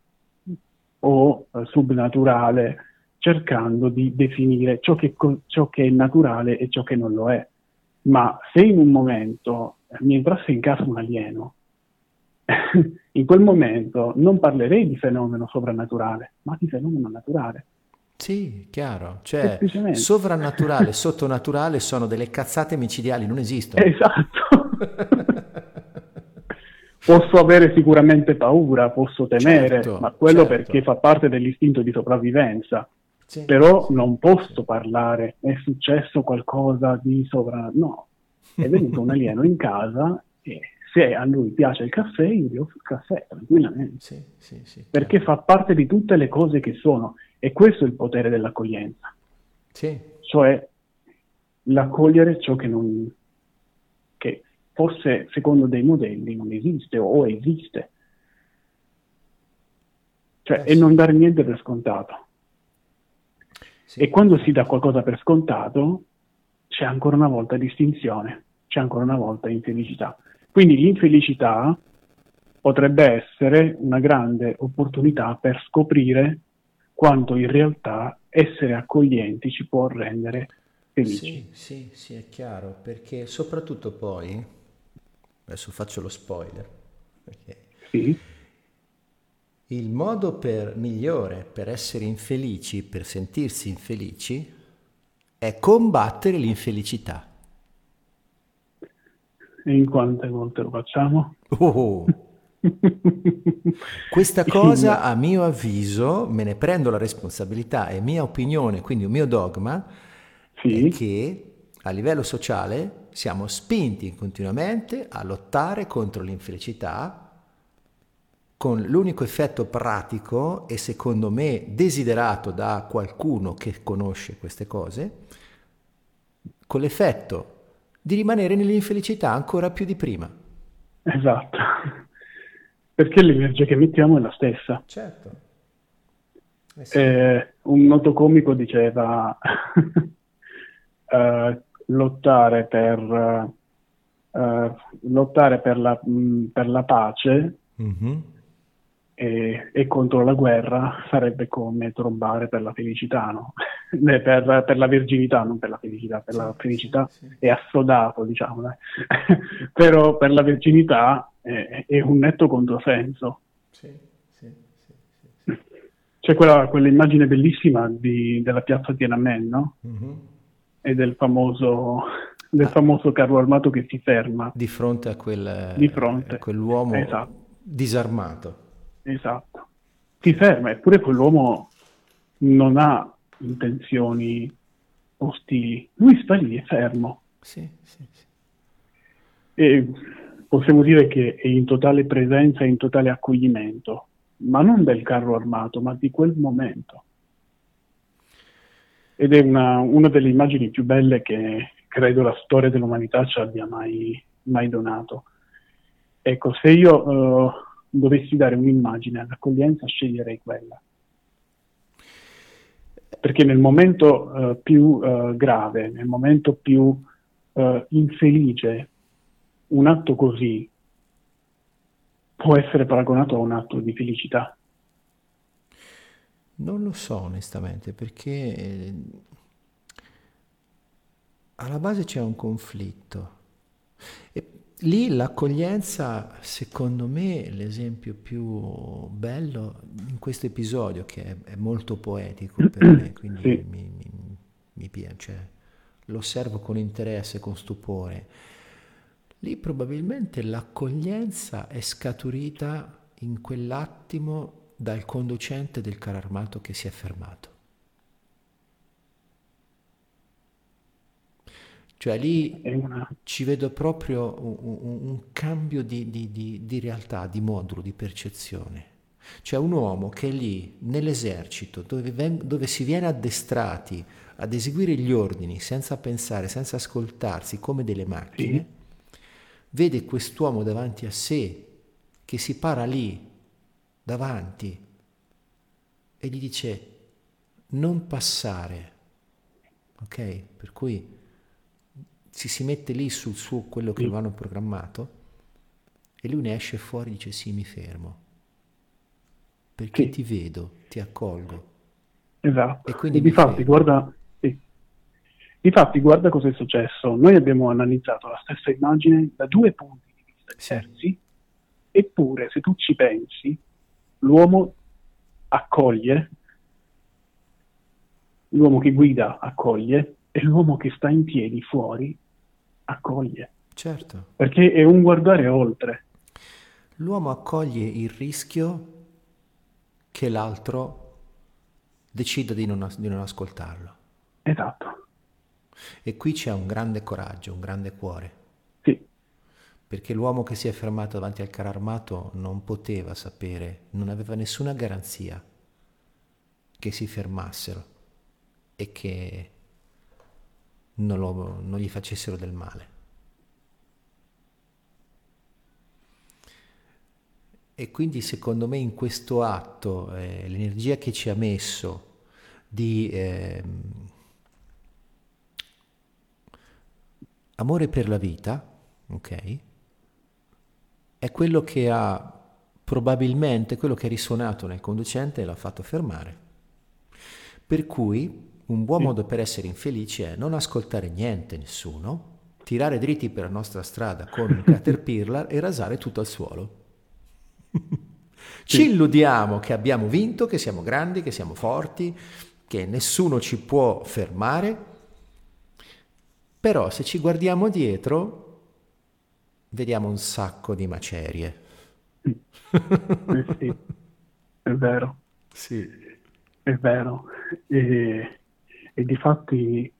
o eh, subnaturale, cercando di definire ciò che, ciò che, è naturale e ciò che non lo è. Ma se in un momento mi entrasse in casa un alieno, in quel momento non parlerei di fenomeno sovrannaturale, ma di fenomeno naturale. Sì, chiaro. Cioè, sovrannaturale e sottonaturale sono delle cazzate micidiali, non esistono. Esatto. posso avere sicuramente paura, posso temere, certo, ma quello certo. perché fa parte dell'istinto di sopravvivenza. Sì, Però sì, non posso parlare, è successo qualcosa di sovrannaturale. No, è venuto un alieno in casa e se a lui piace il caffè, io gli offro il caffè tranquillamente. Sì, sì, sì, perché fa parte di tutte le cose che sono. E questo è il potere dell'accoglienza. Sì. Cioè l'accogliere ciò che, non, che forse secondo dei modelli non esiste o esiste. Cioè, eh, e non dare niente per scontato. Sì. E quando si dà qualcosa per scontato, c'è ancora una volta distinzione, c'è ancora una volta infelicità. Quindi l'infelicità potrebbe essere una grande opportunità per scoprire quanto in realtà essere accoglienti ci può rendere felici. Sì, sì, sì, è chiaro, perché soprattutto poi, adesso faccio lo spoiler, perché sì. Il modo per, migliore per essere infelici, per sentirsi infelici, è combattere l'infelicità. E in quante volte lo facciamo? Oh. Questa cosa, a mio avviso, me ne prendo la responsabilità, è mia opinione, quindi un mio dogma, sì. è che a livello sociale siamo spinti continuamente a lottare contro l'infelicità con l'unico effetto pratico e secondo me desiderato da qualcuno che conosce queste cose, con l'effetto di rimanere nell'infelicità ancora più di prima. Esatto, perché l'energia che mettiamo è la stessa. Certo. Eh sì. eh, un noto comico diceva eh, lottare per, eh, lottare per la, mh, per la pace mm-hmm e, e, contro la guerra sarebbe come trombare per la felicità, no? per, per, la virginità, non per la felicità, per la felicità sì, sì. è assodato, diciamo, però per la virginità è, è un netto controsenso. Sì, C'è quella, quell'immagine bellissima di, della piazza Tiananmen, no? Mm-hmm. E del famoso, del ah. famoso carro armato che si ferma. Di fronte a, quel, di fronte. a quell'uomo esatto. disarmato. Esatto. Si ferma, eppure quell'uomo non ha intenzioni ostili. Lui sta lì, è fermo. Sì, sì, sì. E possiamo dire che è in totale presenza e in totale accoglimento ma non del carro armato, ma di quel momento. Ed è una, una delle immagini più belle che credo la storia dell'umanità ci abbia mai, mai donato. Ecco, se io uh, dovessi dare un'immagine all'accoglienza, sceglierei quella. Perché nel momento uh, più uh, grave, nel momento più infelice, un atto così può essere paragonato a un atto di felicità? Non lo so onestamente perché alla base c'è un conflitto. E lì l'accoglienza, secondo me, l'esempio più bello in questo episodio, che è, è molto poetico per me, quindi sì. mi, mi, mi piace, lo osservo con interesse, con stupore Lì probabilmente l'accoglienza è scaturita in quell'attimo dal conducente del carro armato che si è fermato. Cioè lì ci vedo proprio un, un, cambio di, di, di, di, realtà, di modulo, di percezione. C'è un uomo che è lì nell'esercito, dove, ven- dove si viene addestrati ad eseguire gli ordini senza pensare, senza ascoltarsi, come delle macchine. Sì vede quest'uomo davanti a sé che si para lì, davanti, e gli dice non passare, ok? Per cui si si mette lì sul suo quello che lo hanno programmato e lui ne esce fuori e dice sì mi fermo perché sì. ti vedo, ti accolgo. Esatto. E quindi e difatti guarda, Infatti, guarda cosa è successo. Noi abbiamo analizzato la stessa immagine da due punti di vista diversi, eppure, se tu ci pensi, l'uomo accoglie, l'uomo che guida accoglie e l'uomo che sta in piedi fuori accoglie. Certo. Perché è un guardare oltre. L'uomo accoglie il rischio che l'altro decida di non, di non ascoltarlo. Esatto. E qui c'è un grande coraggio, un grande cuore. Sì. Perché l'uomo che si è fermato davanti al carro armato non poteva sapere, non aveva nessuna garanzia che si fermassero e che non, lo, non gli facessero del male. E quindi secondo me in questo atto eh, l'energia che ci ha messo di... Eh, amore per la vita, ok? È quello che ha probabilmente, quello che è risuonato nel conducente e l'ha fatto fermare. Per cui un buon modo per essere infelici è non ascoltare niente, nessuno, tirare dritti per la nostra strada con un caterpillar e rasare tutto al suolo. Ci illudiamo che abbiamo vinto, che siamo grandi, che siamo forti, che nessuno ci può fermare però se ci guardiamo dietro, vediamo un sacco di macerie. Eh sì, è vero. Sì. È vero. E, e di fatti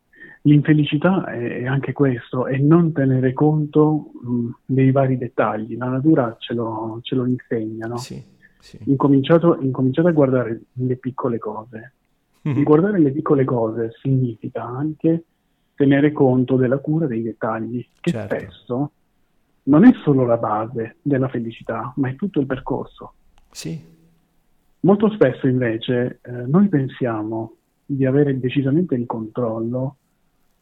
l'infelicità è, anche questo, è non tenere conto mh, dei vari dettagli. La natura ce lo, ce lo insegna, no? Sì, sì. Incominciato, incominciato a guardare le piccole cose. Mm-hmm. Guardare le piccole cose significa anche tenere conto della cura dei dettagli, che certo. spesso non è solo la base della felicità, ma è tutto il percorso. Sì. Molto spesso invece eh, noi pensiamo di avere decisamente il controllo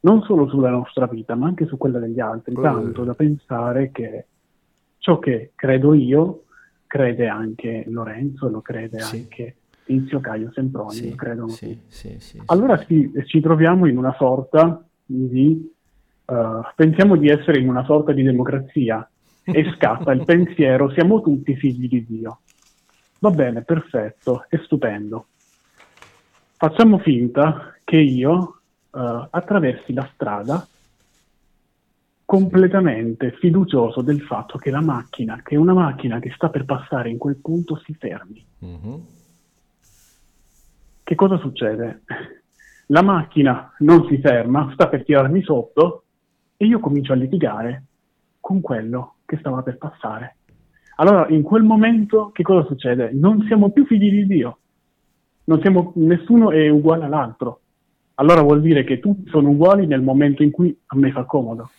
non solo sulla nostra vita, ma anche su quella degli altri, uh. tanto da pensare che ciò che credo io crede anche Lorenzo, lo crede sì. anche Tizio Caio Semproni, sì, lo credono sì, sì, Allora ci, ci troviamo in una sorta di uh, pensiamo di essere in una sorta di democrazia e scatta il pensiero siamo tutti figli di Dio. Va bene, perfetto, è stupendo. Facciamo finta che io uh, attraversi la strada completamente fiducioso del fatto che la macchina, che una macchina che sta per passare in quel punto si fermi. Mm-hmm. Che cosa succede? La macchina non si ferma, sta per tirarmi sotto e io comincio a litigare con quello che stava per passare. Allora, in quel momento, che cosa succede? Non siamo più figli di Dio. Siamo, nessuno è uguale all'altro. Allora vuol dire che tutti sono uguali nel momento in cui a me fa comodo.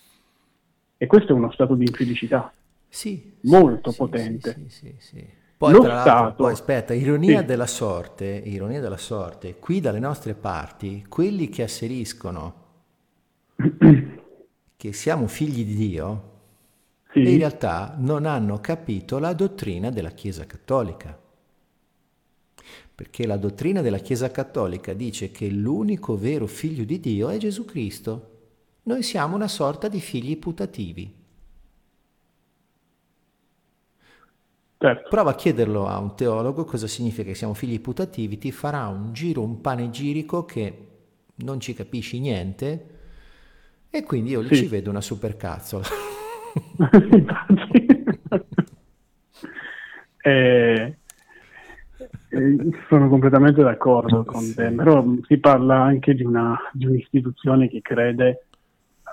E questo è uno stato di infelicità. Sì, molto sì, potente. Sì, sì, Poi, Lo Stato, poi aspetta, ironia della sorte, ironia della sorte, qui dalle nostre parti, quelli che asseriscono che siamo figli di Dio, in realtà non hanno capito la dottrina della Chiesa Cattolica. Perché la dottrina della Chiesa Cattolica dice che l'unico vero figlio di Dio è Gesù Cristo. Noi siamo una sorta di figli putativi. Certo. Prova a chiederlo a un teologo cosa significa che siamo figli putativi, ti farà un giro, un panegirico che non ci capisci niente e quindi io sì. ci vedo una supercazzola. eh, eh, sono completamente d'accordo con sì. te, però si parla anche di, una, di un'istituzione che crede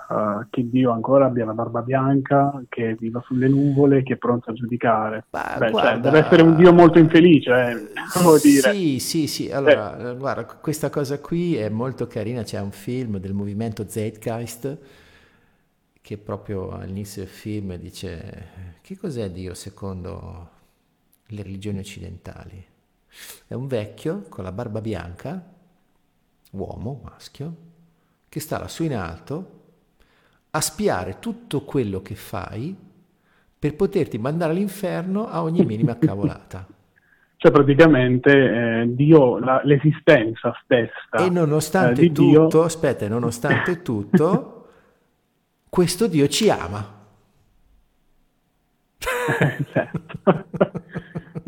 uh, che Dio ancora abbia la barba bianca, che viva sulle nuvole, che è pronto a giudicare. Bah, Beh, guarda, cioè, deve essere un Dio molto infelice, eh, dire. Sì, sì, sì. Allora, eh. guarda, questa cosa qui è molto carina. C'è un film del movimento Zeitgeist che proprio all'inizio del film dice che cos'è Dio secondo le religioni occidentali? È un vecchio con la barba bianca, uomo, maschio, che sta lassù in alto a spiare tutto quello che fai per poterti mandare all'inferno a ogni minima cavolata. Cioè praticamente eh, Dio, la, l'esistenza stessa. E nonostante eh, tutto, Dio... aspetta, nonostante tutto, questo Dio ci ama. certo.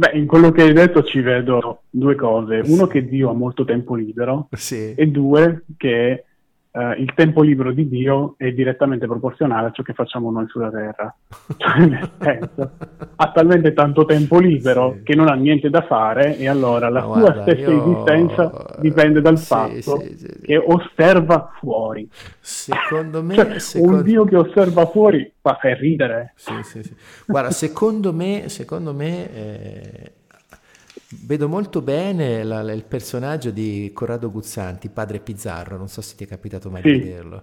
Beh, in quello che hai detto ci vedo due cose. Uno che Dio ha molto tempo libero sì. e due che Uh, il tempo libero di Dio è direttamente proporzionale a ciò che facciamo noi sulla Terra. Cioè, nel senso, ha talmente tanto tempo libero sì. che non ha niente da fare e allora la no, sua guarda, stessa io... esistenza dipende dal sì, fatto sì, che osserva fuori. Secondo me... Cioè, secondo... Un Dio che osserva fuori fa ridere. Guarda, secondo me, secondo me eh Vedo molto bene la, la, il personaggio di Corrado Guzzanti, padre Pizzarro, non so se ti è capitato mai sì. di vederlo.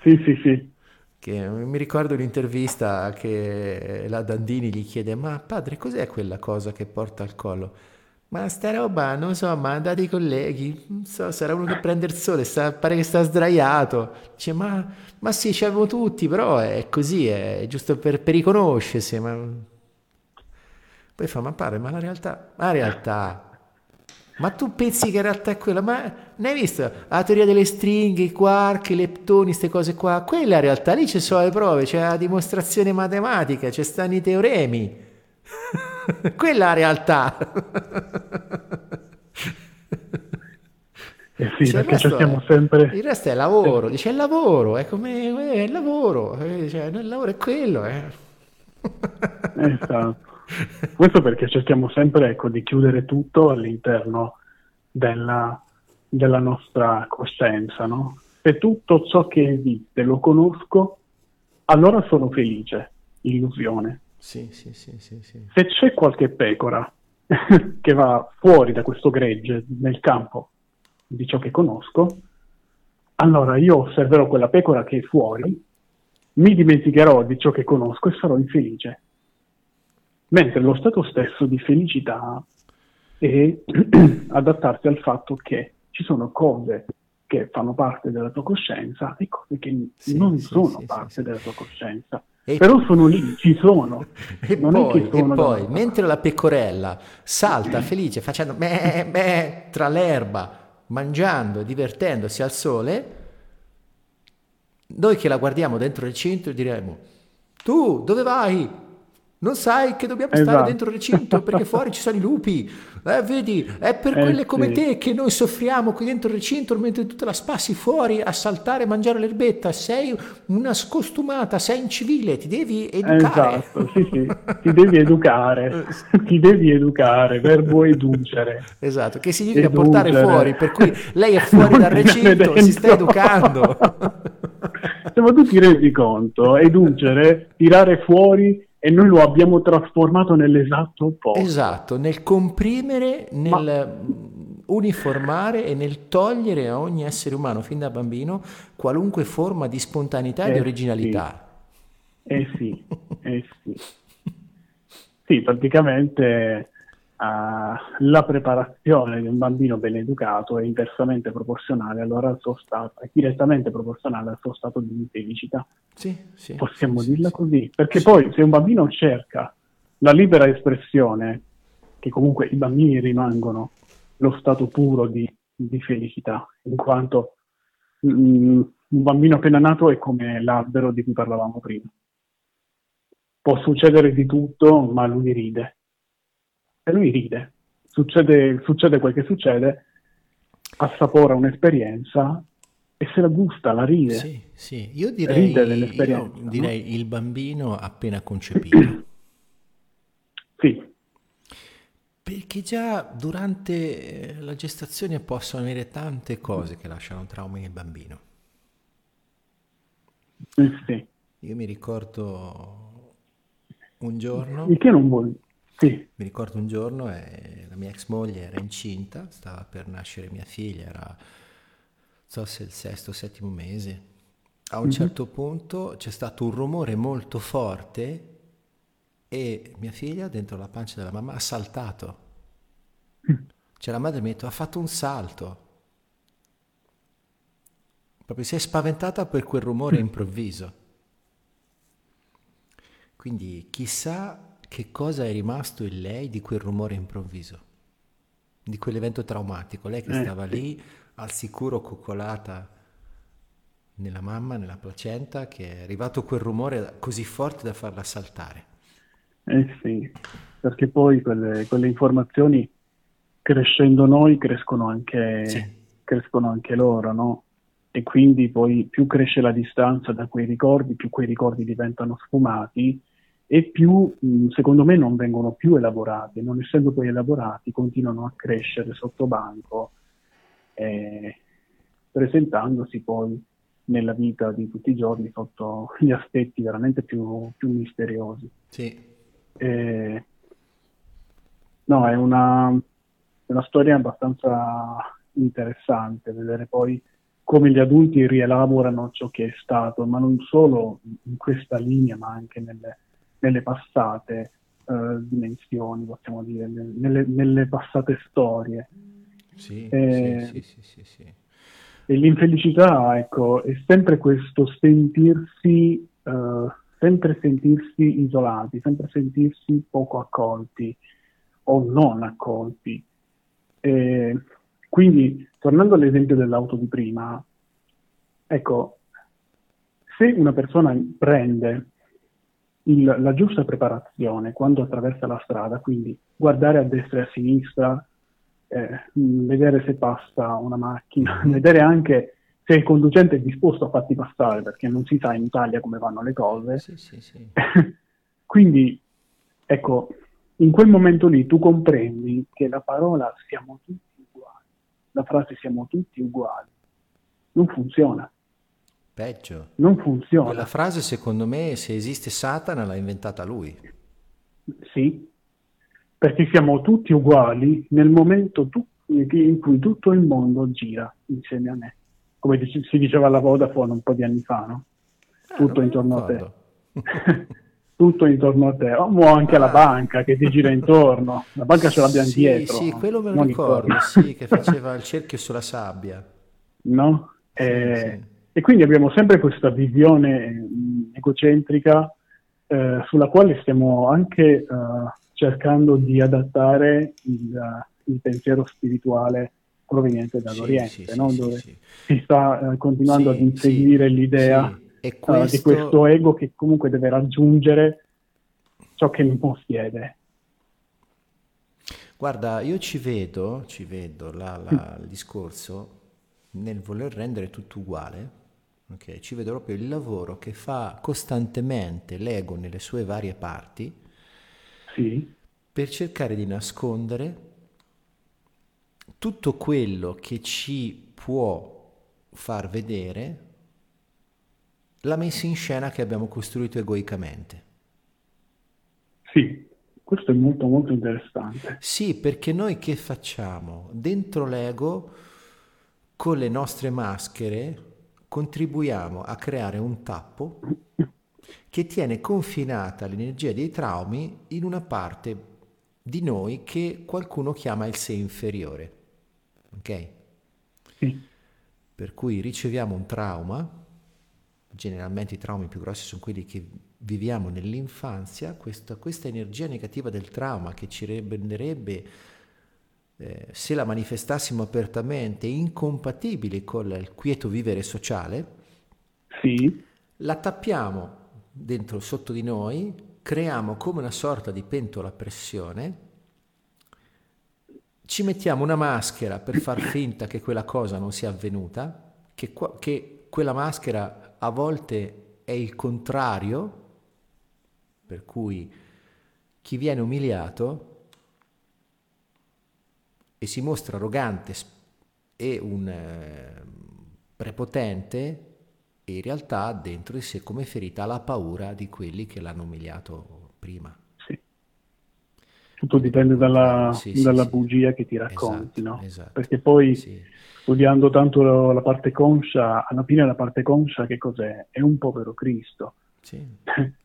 Sì, sì, sì. Che, mi ricordo un'intervista che la Dandini gli chiede, ma padre cos'è quella cosa che porta al collo? Ma sta roba, non so, ma andate i colleghi, non so, sarà uno che prende il sole, sta, pare che sta sdraiato. Dice, ma, ma sì, ci avevo tutti, però è così, è giusto per, per riconoscersi, ma poi fa, ma pare, ma la realtà, la realtà, ma tu pensi che in realtà è quella? Ma ne hai visto la teoria delle stringhe, i quark, i leptoni, queste cose qua? Quella è la realtà, lì ci sono le prove, c'è la dimostrazione matematica, ci stanno i teoremi. quella è la realtà. Eh sì, cioè, perché cerchiamo sempre... Il resto è lavoro, dice è lavoro, è come è il lavoro, eh, cioè, il lavoro è quello. Eh. esatto. Questo perché cerchiamo sempre ecco, di chiudere tutto all'interno della, della nostra coscienza. No? Se tutto ciò che esiste lo conosco, allora sono felice. Illusione. Sì, sì, sì, sì, sì. Se c'è qualche pecora che va fuori da questo gregge nel campo di ciò che conosco, allora io osserverò quella pecora che è fuori, mi dimenticherò di ciò che conosco e sarò infelice mentre lo stato stesso di felicità è adattarsi al fatto che ci sono cose che fanno parte della tua coscienza e cose che sì, non sì, sono sì, parte della tua coscienza. E però sono lì, ci sono. E non poi, sono e poi mentre la pecorella salta felice facendo beh, beh, tra l'erba, mangiando, divertendosi al sole, noi che la guardiamo dentro il centro diremo, tu dove vai? Non sai che dobbiamo esatto. stare dentro il recinto perché fuori ci sono i lupi. Eh, vedi, è per eh, quelle come sì. te che noi soffriamo qui dentro il recinto mentre tu te la spassi fuori a saltare e mangiare l'erbetta. Sei una scostumata, sei incivile, ti devi educare. Esatto, sì, sì, ti devi educare, ti devi educare, verbo educere. Esatto, che significa Edugere. portare fuori, per cui lei è fuori dal recinto, si sta educando. Siamo tutti resi conto, educere, tirare fuori e noi lo abbiamo trasformato nell'esatto opposto. Esatto, nel comprimere, nel Ma... uniformare e nel togliere a ogni essere umano fin da bambino qualunque forma di spontaneità eh, e di eh originalità. Sì. Eh sì, eh sì. Sì, praticamente uh, la preparazione di un bambino ben educato è inversamente proporzionale allora al suo stato, è direttamente proporzionale al suo stato di infelicità. Sì, sì, Possiamo sì, dirla sì, così, perché poi se un bambino cerca la libera espressione, che comunque i bambini rimangono lo stato puro di, di felicità, in quanto mm, un bambino appena nato è come l'albero di cui parlavamo prima. Può succedere di tutto, ma lui ride e lui ride. Succede, succede quel che succede, assapora un'esperienza e se la gusta, la ride. Sì, sì. Io direi, io direi no? il bambino appena concepito. sì. Perché già durante la gestazione possono avere tante cose che lasciano traumi nel bambino. Eh sì. Io mi ricordo un giorno... Il che non vuol sì. Mi ricordo un giorno eh, la mia ex moglie era incinta, stava per nascere mia figlia, era non so se il sesto o settimo mese. A un mm-hmm. certo punto c'è stato un rumore molto forte e mia figlia dentro la pancia della mamma ha saltato. Mm. Cioè la madre mi ha detto ha fatto un salto. Proprio si è spaventata per quel rumore mm. improvviso. Quindi chissà che cosa è rimasto in lei di quel rumore improvviso, di quell'evento traumatico. Lei che eh, stava lì al sicuro coccolata nella mamma, nella placenta, che è arrivato quel rumore così forte da farla saltare. Eh sì, perché poi quelle, quelle informazioni crescendo noi crescono anche, sì. crescono anche loro, no? E quindi poi più cresce la distanza da quei ricordi, più quei ricordi diventano sfumati e più, secondo me, non vengono più elaborati. Non essendo poi elaborati, continuano a crescere sotto banco, eh, presentandosi poi nella vita di tutti i giorni sotto gli aspetti veramente più, più misteriosi. Sì. Eh, no, è una, una storia abbastanza interessante vedere poi come gli adulti rielaborano ciò che è stato, ma non solo in questa linea, ma anche nelle, nelle passate uh, dimensioni, possiamo dire, nelle, nelle passate storie. Sì, eh, sì, sì, sì, sì, E l'infelicità, ecco, è sempre questo sentirsi, uh, sempre sentirsi isolati, sempre sentirsi poco accolti o non accolti. E quindi, tornando all'esempio dell'auto di prima, ecco, se una persona prende il, la giusta preparazione quando attraversa la strada, quindi guardare a destra e a sinistra, eh, vedere se passa una macchina, vedere anche se il conducente è disposto a farti passare, perché non si sa in Italia come vanno le cose. Sì, sì, sì. quindi, ecco, in quel momento lì tu comprendi che la parola siamo tutti uguali, la frase siamo tutti uguali, non funziona. Peggio. Non funziona. Quella frase, secondo me, se esiste Satana, l'ha inventata lui. Sì, perché siamo tutti uguali nel momento tu- in cui tutto il mondo gira insieme a me. Come dice, si diceva alla Vodafone un po' di anni fa, no? Ah, tutto intorno a te. tutto intorno a te, o anche ah. la banca che ti gira intorno, la banca ce l'abbiamo sì, dietro. Sì, quello me lo ricordo, sì, che faceva il cerchio sulla sabbia. No? Sì, eh, sì. E quindi abbiamo sempre questa visione mh, egocentrica eh, sulla quale stiamo anche uh, cercando di adattare il, il, pensiero spirituale proveniente dall'Oriente, sì, sì, no? dove si sta uh, continuando ad inseguire l'idea questo... di questo ego che comunque deve raggiungere ciò che mi possiede. Guarda, io ci vedo, ci vedo la, la, il discorso nel voler rendere tutto uguale, okay? ci vedo proprio il lavoro che fa costantemente l'ego nelle sue varie parti sì. per cercare di nascondere tutto quello che ci può far vedere la messa in scena che abbiamo costruito egoicamente. Sì, questo è molto molto interessante. Sì, perché noi che facciamo? Dentro l'ego, con le nostre maschere, contribuiamo a creare un tappo che tiene confinata l'energia dei traumi in una parte di noi che qualcuno chiama il sé inferiore. Ok? Sì. Per cui riceviamo un trauma, generalmente i traumi più grossi sono quelli che viviamo nell'infanzia, questa, questa energia negativa del trauma che ci renderebbe, eh, se la manifestassimo apertamente, incompatibile con il quieto vivere sociale, sì. la tappiamo dentro sotto di noi, creiamo come una sorta di pentola a pressione, ci mettiamo una maschera per far finta che quella cosa non sia avvenuta, che, che quella maschera a volte è il contrario, per cui chi viene umiliato e si mostra arrogante e un eh, prepotente, in realtà dentro di sé come ferita la paura di quelli che l'hanno umiliato prima. Sì. Tutto dipende dalla, sì, dalla sì, bugia che ti racconti, esatto, no? Esatto. Perché poi studiando tanto la parte conscia, alla fine la parte conscia che cos'è? È un povero Cristo. Sì.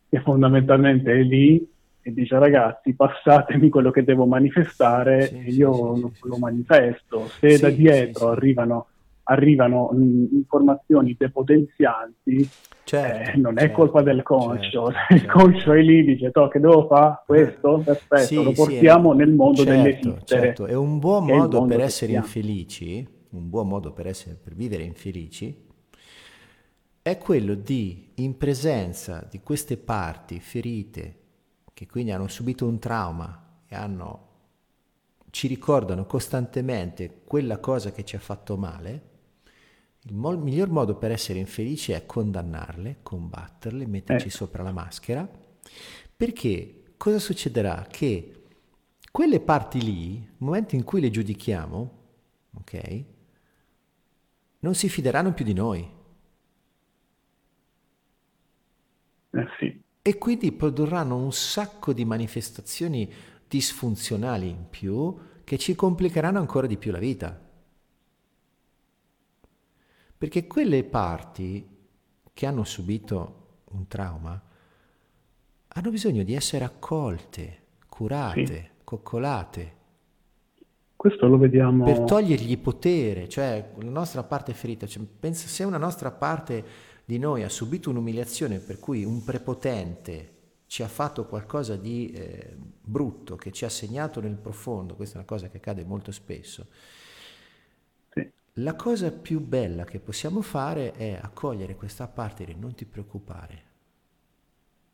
che fondamentalmente è lì e dice ragazzi passatemi quello che devo manifestare sì, e io sì, sì, lo manifesto. Se da dietro arrivano, arrivano mh, informazioni depotenzianti, certo, eh, non è certo, colpa del conscio, certo, il certo. conscio è lì, dice to, che devo fare questo? Perfetto, lo portiamo nel mondo certo, dell'esistere. Certo. È un buon modo per essere infelici, un buon modo per, essere, per vivere infelici, è quello di, in presenza di queste parti ferite, che quindi hanno subito un trauma e hanno, ci ricordano costantemente quella cosa che ci ha fatto male, il mo- miglior modo per essere infelici è condannarle, combatterle, metterci eh. sopra la maschera, perché cosa succederà? Che quelle parti lì, nel momento in cui le giudichiamo, ok, non si fideranno più di noi. Eh sì. E quindi produrranno un sacco di manifestazioni disfunzionali in più che ci complicheranno ancora di più la vita. Perché quelle parti che hanno subito un trauma hanno bisogno di essere accolte, curate, sì. coccolate. Questo lo vediamo. Per togliergli potere, cioè la nostra parte ferita. Cioè, pensa se una nostra parte di noi ha subito un'umiliazione per cui un prepotente ci ha fatto qualcosa di eh, brutto, che ci ha segnato nel profondo, questa è una cosa che accade molto spesso, sì. la cosa più bella che possiamo fare è accogliere questa parte e dire non ti preoccupare,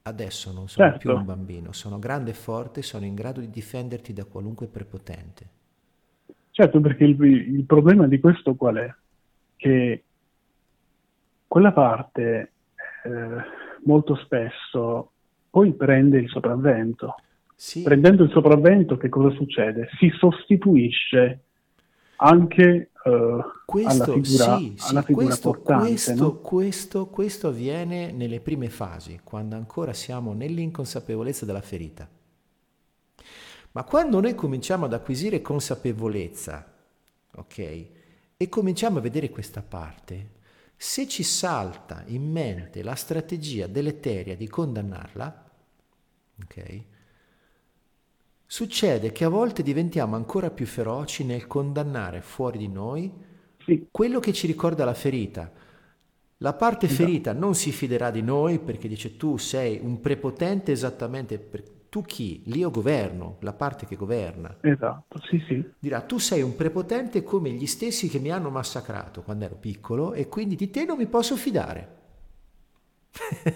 adesso non sono certo. più un bambino, sono grande e forte, sono in grado di difenderti da qualunque prepotente. Certo, perché il, il problema di questo qual è? Che quella parte eh, molto spesso poi prende il sopravvento. Sì. Prendendo il sopravvento, che cosa succede? Si sostituisce anche uh, questo, alla figura, sì, alla figura questo, portante. Questo, no? questo, questo avviene nelle prime fasi, quando ancora siamo nell'inconsapevolezza della ferita. Ma quando noi cominciamo ad acquisire consapevolezza, ok, e cominciamo a vedere questa parte, se ci salta in mente la strategia deleteria di condannarla, ok? Succede che a volte diventiamo ancora più feroci nel condannare fuori di noi sì. quello che ci ricorda la ferita. La parte ferita non si fiderà di noi perché dice tu sei un prepotente esattamente per, tu chi? L'io governo, la parte che governa. Esatto, sì, sì. Dirà, tu sei un prepotente come gli stessi che mi hanno massacrato quando ero piccolo e quindi di te non mi posso fidare.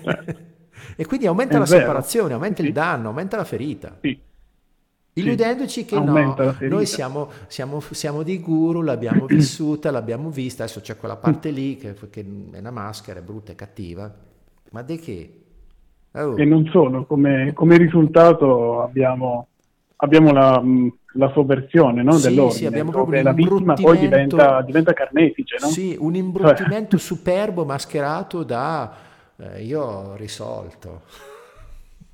Certo. E quindi aumenta È la vero. separazione, aumenta Sì. il danno, aumenta la ferita. Sì. Illudendoci che aumenta no, noi siamo, siamo, siamo dei guru, l'abbiamo vissuta, l'abbiamo vista, adesso c'è quella parte lì che, che è una maschera, è brutta e cattiva, ma di che? Oh, E non solo, come, come risultato abbiamo, abbiamo la, la sovversione no, Sì, dell'ordine, sì, abbiamo proprio la vittima poi diventa, diventa carnefice, no? Sì, un imbruttimento superbo mascherato da eh, io ho risolto.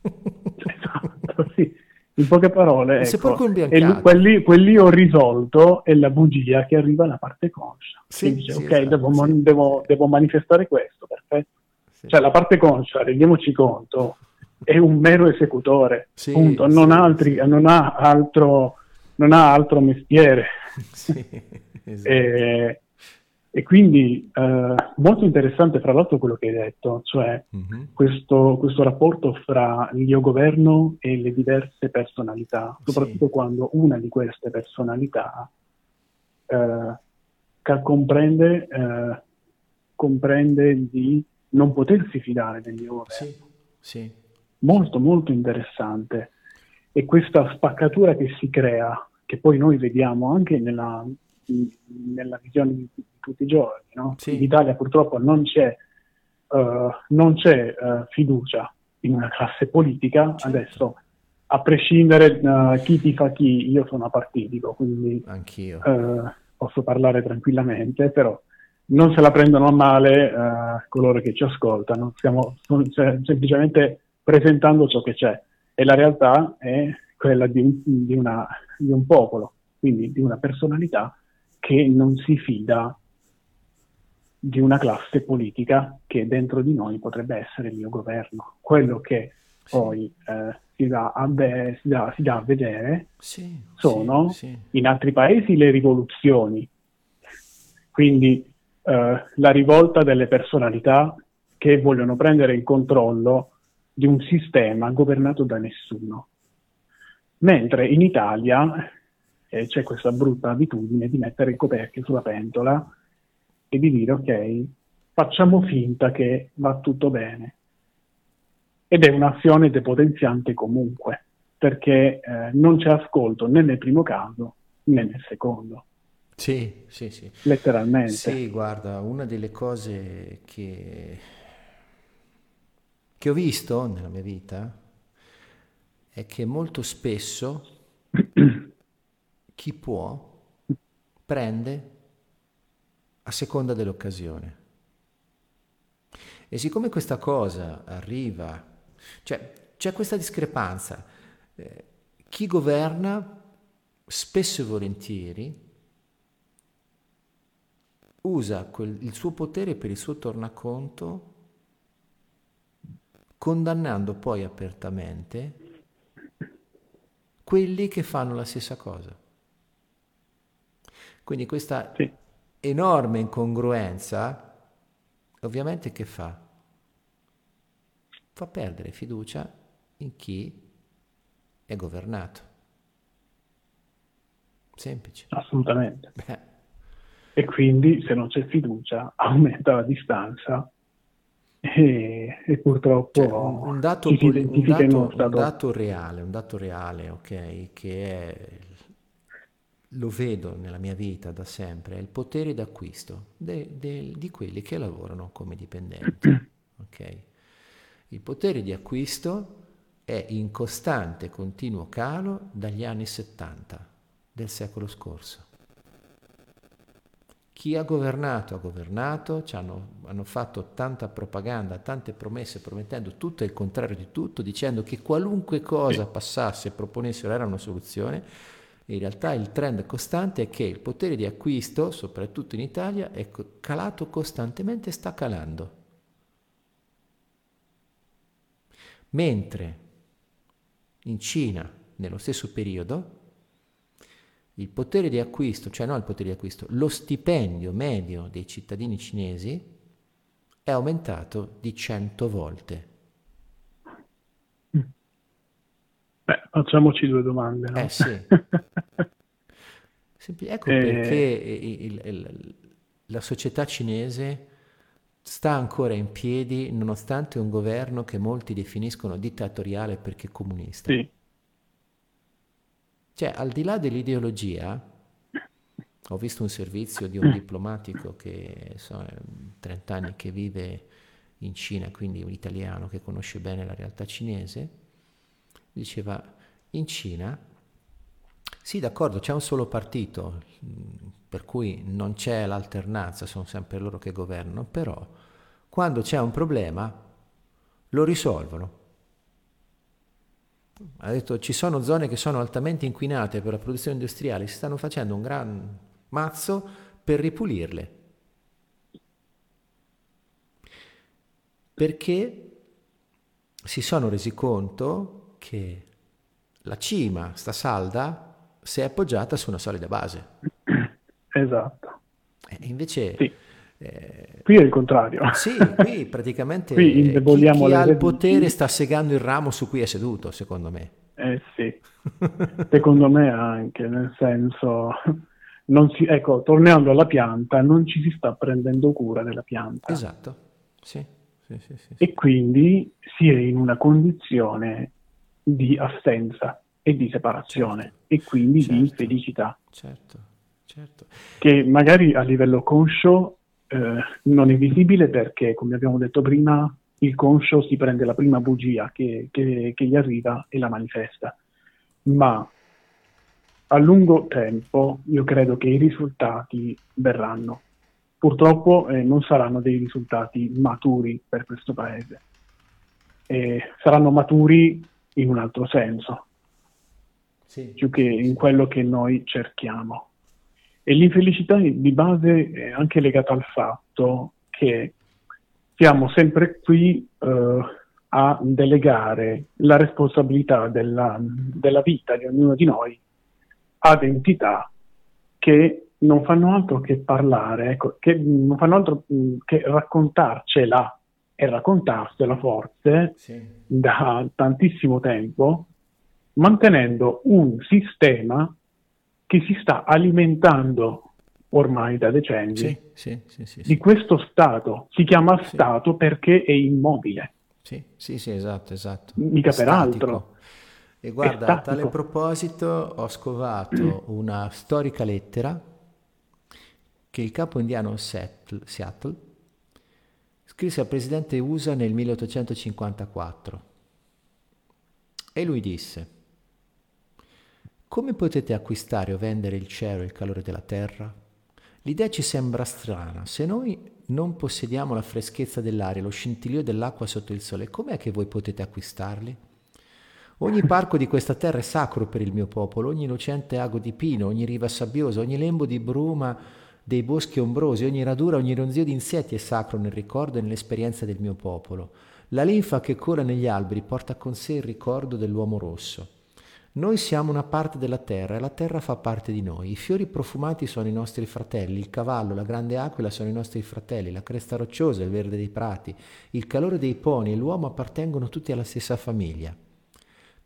Esatto, sì. In poche parole, ecco, e quelli, quelli ho risolto è la bugia che arriva alla parte conscia. Sì, dice, sì, ok, esatto, devo, sì. devo- devo manifestare questo, perfetto. Sì. Cioè la parte conscia, rendiamoci conto, è un mero esecutore, Sì, punto. Non, sì, ha altri- sì. non ha altro, non ha altro mestiere. Esatto. E, e quindi eh, molto interessante fra l'altro quello che hai detto, cioè Mhm. questo, questo rapporto fra l'io governo e le diverse personalità, soprattutto quando una di queste personalità eh, comprende, eh, comprende di non potersi fidare dell'io governo. Sì, sì. Molto, molto interessante. E questa spaccatura che si crea, che poi noi vediamo anche nella, nella visione di, tutti i giorni, no? Sì. in Italia purtroppo non c'è, eh, non c'è eh, fiducia in una classe politica, Certo. adesso a prescindere eh, chi ti fa chi, io sono apartitico, quindi eh, posso parlare tranquillamente, però non se la prendono a male eh, coloro che ci ascoltano, stiamo sem- sem- semplicemente presentando ciò che c'è e la realtà è quella di un, di una- di un popolo, quindi di una personalità che non si fida di una classe politica che dentro di noi potrebbe essere il mio governo. Quello che poi eh, si, dà a ve- si dà- si dà a vedere Sì, sono sì, sì. in altri paesi le rivoluzioni, quindi eh, la rivolta delle personalità che vogliono prendere il controllo di un sistema governato da nessuno. Mentre in Italia eh, c'è questa brutta abitudine di mettere il coperchio sulla pentola e di dire ok, facciamo finta che va tutto bene. Ed è un'azione depotenziante comunque, perché eh, non c'è ascolto né nel primo caso né nel secondo, Sì, sì, sì. letteralmente. Sì, guarda, una delle cose che, che ho visto nella mia vita è che molto spesso chi può prende a seconda dell'occasione. E siccome questa cosa arriva, cioè c'è questa discrepanza, eh, chi governa spesso e volentieri usa quel- il suo potere per il suo tornaconto, condannando poi apertamente quelli che fanno la stessa cosa. Quindi questa Sì. enorme incongruenza, ovviamente che fa? Fa perdere fiducia in chi è governato. Semplice. Assolutamente. Beh, E quindi se non c'è fiducia aumenta la distanza e, e purtroppo Cioè, un, dato, si poli- un dato- un dato reale, un dato reale, ok, che è, lo vedo nella mia vita da sempre, è il potere d'acquisto de- de- di quelli che lavorano come dipendenti, ok? Il potere di acquisto è in costante, continuo calo dagli anni 70 del secolo scorso. Chi ha governato ha governato, ci hanno, hanno fatto tanta propaganda, tante promesse, promettendo tutto e il contrario di tutto, dicendo che qualunque cosa passasse e proponessero era una soluzione. In realtà il trend costante è che il potere di acquisto, soprattutto in Italia, è calato costantemente e sta calando. Mentre in Cina, nello stesso periodo, il potere di acquisto, cioè non il potere di acquisto, lo stipendio medio dei cittadini cinesi è aumentato di 100 volte. Beh, facciamoci due domande. no? Eh sì. Ecco Eh. perché il- il- la società cinese sta ancora in piedi nonostante un governo che molti definiscono dittatoriale perché comunista. Sì. Cioè, al di là dell'ideologia, ho visto un servizio di un diplomatico che sono 30 anni che vive in Cina, quindi un italiano che conosce bene la realtà cinese, diceva in Cina, sì d'accordo, c'è un solo partito, per cui non c'è l'alternanza, sono sempre loro che governano, però quando c'è un problema lo risolvono. Ha detto ci sono zone che sono altamente inquinate per la produzione industriale, si stanno facendo un gran mazzo per ripulirle. Perché si sono resi conto che la cima sta salda se è appoggiata su una solida base. Esatto. E invece... Sì. Eh, qui è il contrario. Sì, qui praticamente qui chi, chi ha il potere sta segando il ramo su cui è seduto, secondo me. Eh sì, secondo me anche, nel senso, si, ecco, tornando alla pianta, non ci si sta prendendo cura della pianta. Esatto, sì. sì, sì, sì e quindi si è in una condizione di assenza e di separazione certo. e quindi certo. di infelicità. Certo, certo. Che magari a livello conscio non è visibile perché, come abbiamo detto prima, il conscio si prende la prima bugia che, che, che gli arriva e la manifesta. Ma a lungo tempo io credo che i risultati verranno. Purtroppo eh, non saranno dei risultati maturi per questo paese. Eh, saranno maturi in un altro senso, sì. più che in quello che noi cerchiamo. E l'infelicità di base è anche legata al fatto che siamo sempre qui eh, a delegare la responsabilità della, della, vita di ognuno di noi ad entità che non fanno altro che parlare, ecco, che non fanno altro mm, che raccontarcela e raccontarsela forse sì. da tantissimo tempo, mantenendo un sistema che si sta alimentando ormai da decenni sì, sì, sì, di questo Stato. Si chiama Stato perché è immobile. Sì, sì, sì, esatto, esatto. Mica peraltro. E guarda, a tale proposito ho scovato una storica lettera che il capo indiano Seattle, Seattle scrisse al presidente USA nel 1854. E lui disse, come potete acquistare o vendere il cielo e il calore della terra? L'idea ci sembra strana. Se noi non possediamo la freschezza dell'aria, lo scintillio dell'acqua sotto il sole, com'è che voi potete acquistarli? Ogni parco di questa terra è sacro per il mio popolo, ogni innocente ago di pino, ogni riva sabbiosa, ogni lembo di bruma dei boschi ombrosi, ogni radura, ogni ronzio di insetti è sacro nel ricordo e nell'esperienza del mio popolo. La linfa che cola negli alberi porta con sé il ricordo dell'uomo rosso. Noi siamo una parte della terra e la terra fa parte di noi. I fiori profumati sono i nostri fratelli, il cavallo, la grande aquila sono i nostri fratelli, la cresta rocciosa, il verde dei prati, il calore dei poni e l'uomo appartengono tutti alla stessa famiglia.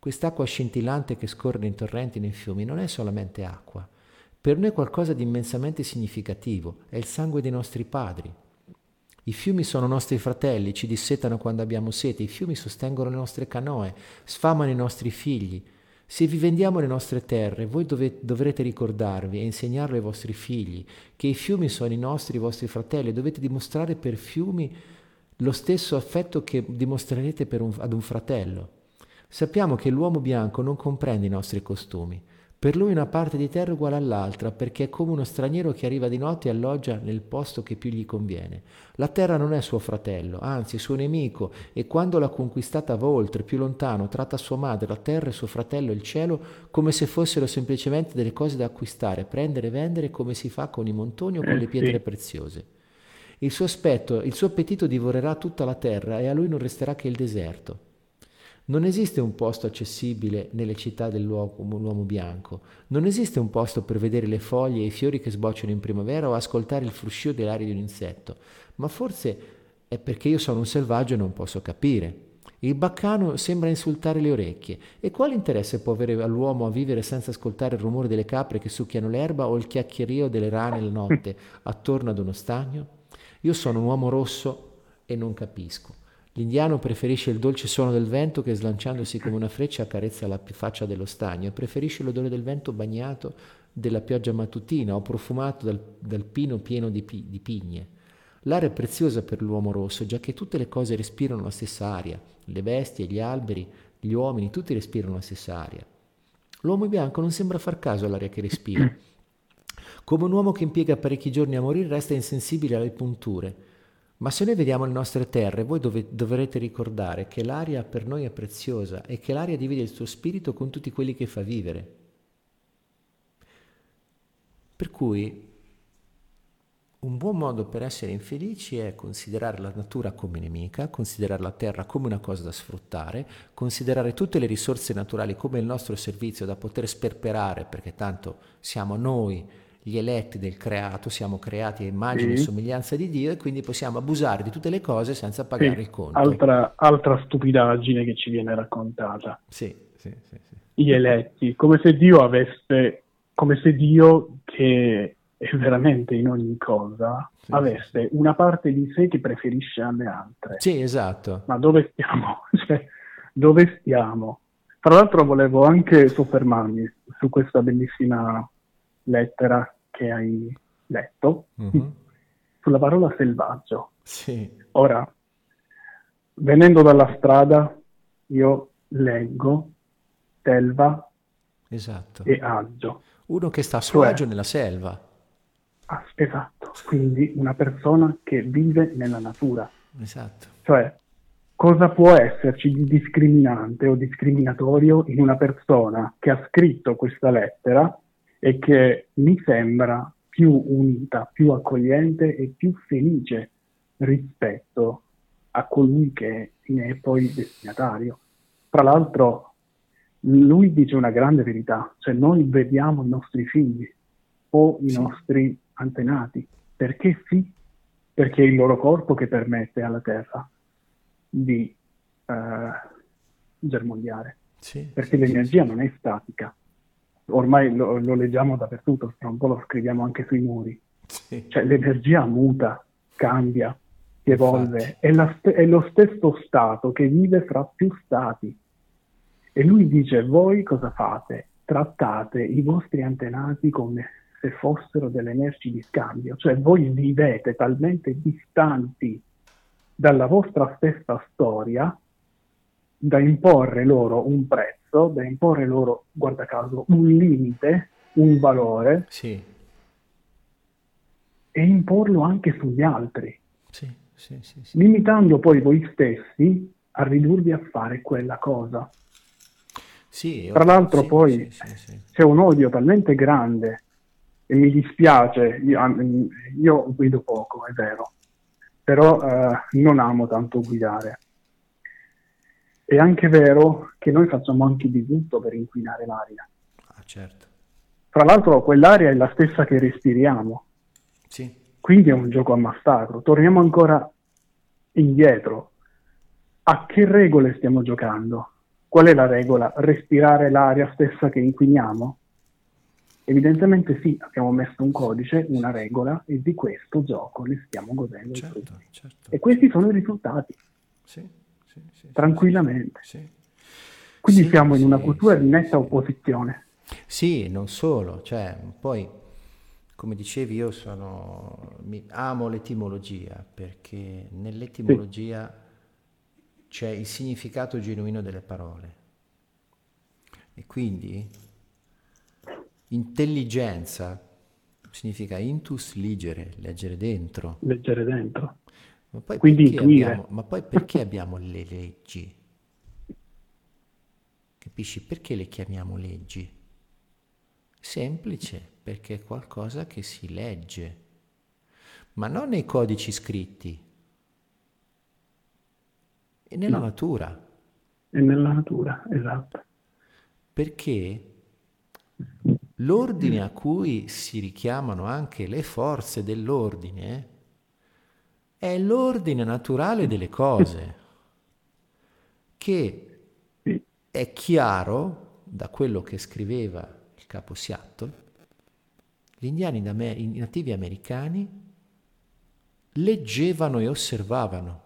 Quest'acqua scintillante che scorre in torrenti nei fiumi non è solamente acqua. Per noi è qualcosa di immensamente significativo, è il sangue dei nostri padri. I fiumi sono nostri fratelli, ci dissetano quando abbiamo sete, i fiumi sostengono le nostre canoe, sfamano i nostri figli, se vi vendiamo le nostre terre, voi dovete, dovrete ricordarvi e insegnarlo ai vostri figli che i fiumi sono i nostri, i vostri fratelli, dovete dimostrare per fiumi lo stesso affetto che dimostrerete un, ad un fratello. Sappiamo che l'uomo bianco non comprende i nostri costumi. Per lui una parte di terra è uguale all'altra, perché è come uno straniero che arriva di notte e alloggia nel posto che più gli conviene. La terra non è suo fratello, anzi suo nemico, e quando l'ha conquistata va oltre, più lontano, tratta sua madre, la terra e suo fratello il cielo come se fossero semplicemente delle cose da acquistare, prendere e vendere come si fa con i montoni o con le eh, pietre preziose. Il suo aspetto, il suo appetito divorerà tutta la terra e a lui non resterà che il deserto. Non esiste un posto accessibile nelle città dell'uomo bianco, non esiste un posto per vedere le foglie e i fiori che sbocciano in primavera o ascoltare il fruscio dell'aria di un insetto, ma forse è perché io sono un selvaggio e non posso capire. Il baccano sembra insultare le orecchie. E quale interesse può avere all'uomo a vivere senza ascoltare il rumore delle capre che succhiano l'erba o il chiacchierio delle rane la notte attorno ad uno stagno? Io sono un uomo rosso e non capisco. L'indiano preferisce il dolce suono del vento che slanciandosi come una freccia accarezza la faccia dello stagno e preferisce l'odore del vento bagnato della pioggia mattutina o profumato dal, dal pino pieno di, pi, di pigne. L'aria è preziosa per l'uomo rosso, già che tutte le cose respirano la stessa aria, le bestie, gli alberi, gli uomini, tutti respirano la stessa aria. L'uomo bianco non sembra far caso all'aria che respira. Come un uomo che impiega parecchi giorni a morire resta insensibile alle punture, ma se noi vediamo le nostre terre, voi dove, dovrete ricordare che l'aria per noi è preziosa e che l'aria divide il suo spirito con tutti quelli che fa vivere. Per cui un buon modo per essere infelici è considerare la natura come nemica, considerare la terra come una cosa da sfruttare, considerare tutte le risorse naturali come il nostro servizio da poter sperperare, perché tanto siamo noi gli eletti del creato, siamo creati a immagine sì. e somiglianza di Dio e quindi possiamo abusare di tutte le cose senza pagare sì. il conto. Altra, altra, stupidaggine che ci viene raccontata. Sì, sì, sì, Gli eletti, come se Dio avesse, come se Dio che è veramente in ogni cosa, avesse una parte di sé che preferisce alle altre. Sì, esatto. Ma dove stiamo? Cioè, dove stiamo? Tra l'altro volevo anche soffermarmi su questa bellissima lettera che hai letto uh-huh. sulla parola selvaggio. Sì. Ora, venendo dalla strada, io leggo selva esatto. e agio. Uno che sta a suo cioè, agio nella selva. Ah, esatto, quindi una persona che vive nella natura. Esatto. Cioè, cosa può esserci di discriminante o discriminatorio in una persona che ha scritto questa lettera e che mi sembra più unita, più accogliente e più felice rispetto a colui che ne è poi destinatario. Tra l'altro, lui dice una grande verità, cioè noi vediamo i nostri figli o i sì. nostri antenati, perché sì, perché è il loro corpo che permette alla Terra di uh, germogliare, sì, perché sì, l'energia non è statica, ormai lo, lo leggiamo dappertutto, tra un po' lo scriviamo anche sui muri. Sì. Cioè l'energia muta, cambia, si evolve, è, st- è, lo stesso stato che vive fra più stati. E lui dice, voi cosa fate? Trattate i vostri antenati come se fossero delle merci di scambio, cioè voi vivete talmente distanti dalla vostra stessa storia da imporre loro un prezzo, da imporre loro, guarda caso, un limite, un valore, sì. e imporlo anche sugli altri, sì, sì, limitando poi voi stessi a ridurvi a fare quella cosa. Tra l'altro poi c'è un odio talmente grande e mi dispiace, io, io guido poco, è vero, però eh, non amo tanto guidare è anche vero che noi facciamo anche di tutto per inquinare l'aria. Ah, certo. Fra l'altro quell'aria è la stessa che respiriamo. Sì. Quindi è un gioco a massacro. Torniamo ancora indietro. A che regole stiamo giocando? Qual è la regola? Respirare l'aria stessa che inquiniamo? Evidentemente sì, abbiamo messo un codice, una regola e di questo gioco ne stiamo godendo. Certo, certo. E questi sono i risultati. Sì sì, tranquillamente. Sì. Quindi siamo in una cultura di netta opposizione. Sì, non solo, cioè, poi come dicevi io sono, amo l'etimologia perché nell'etimologia c'è il significato genuino delle parole e quindi intelligenza significa intus ligere, leggere dentro. Leggere dentro. Ma poi, Quindi abbiamo, ma poi perché abbiamo le leggi? Capisci? Perché le chiamiamo leggi? Semplice, perché è qualcosa che si legge, ma non nei codici scritti, è nella no. natura. È nella natura, esatto. Perché l'ordine a cui si richiamano anche le forze dell'ordine è l'ordine naturale delle cose, che è chiaro da quello che scriveva il capo Seattle, gli indiani i nativi americani leggevano e osservavano.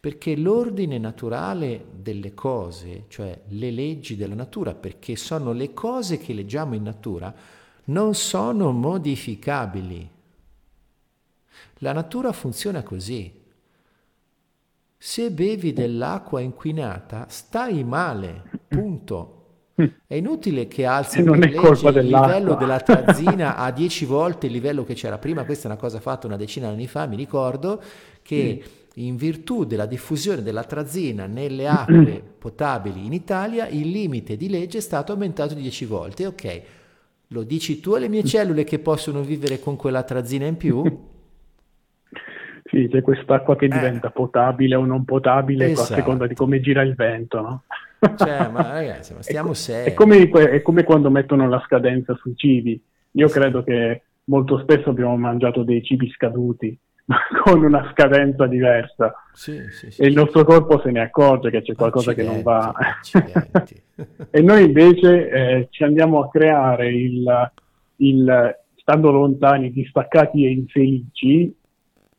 Perché l'ordine naturale delle cose, cioè le leggi della natura, perché sono le cose che leggiamo in natura, non sono modificabili. La natura funziona così. Se bevi dell'acqua inquinata, stai male, punto. È inutile che alzi il livello della trazzina a 10 volte il livello che c'era prima. Questa è una cosa fatta una decina di anni fa, mi ricordo, che in virtù della diffusione della trazzina nelle acque potabili in Italia, il limite di legge è stato aumentato di 10 volte. Ok, lo dici tu alle mie cellule che possono vivere con quella trazzina in più? Sì, c'è quest'acqua che Eh. diventa potabile o non potabile Esatto. a seconda di come gira il vento, no? Cioè, ma ragazzi, ma stiamo È, co- seri. è come, è come quando mettono la scadenza sui cibi. Io credo che molto spesso abbiamo mangiato dei cibi scaduti, ma con una scadenza diversa. Sì, sì, sì, E il sì. nostro corpo se ne accorge che c'è qualcosa che non va. Accidenti, accidenti. e noi invece eh, ci andiamo a creare il, il- stando lontani, distaccati e infelici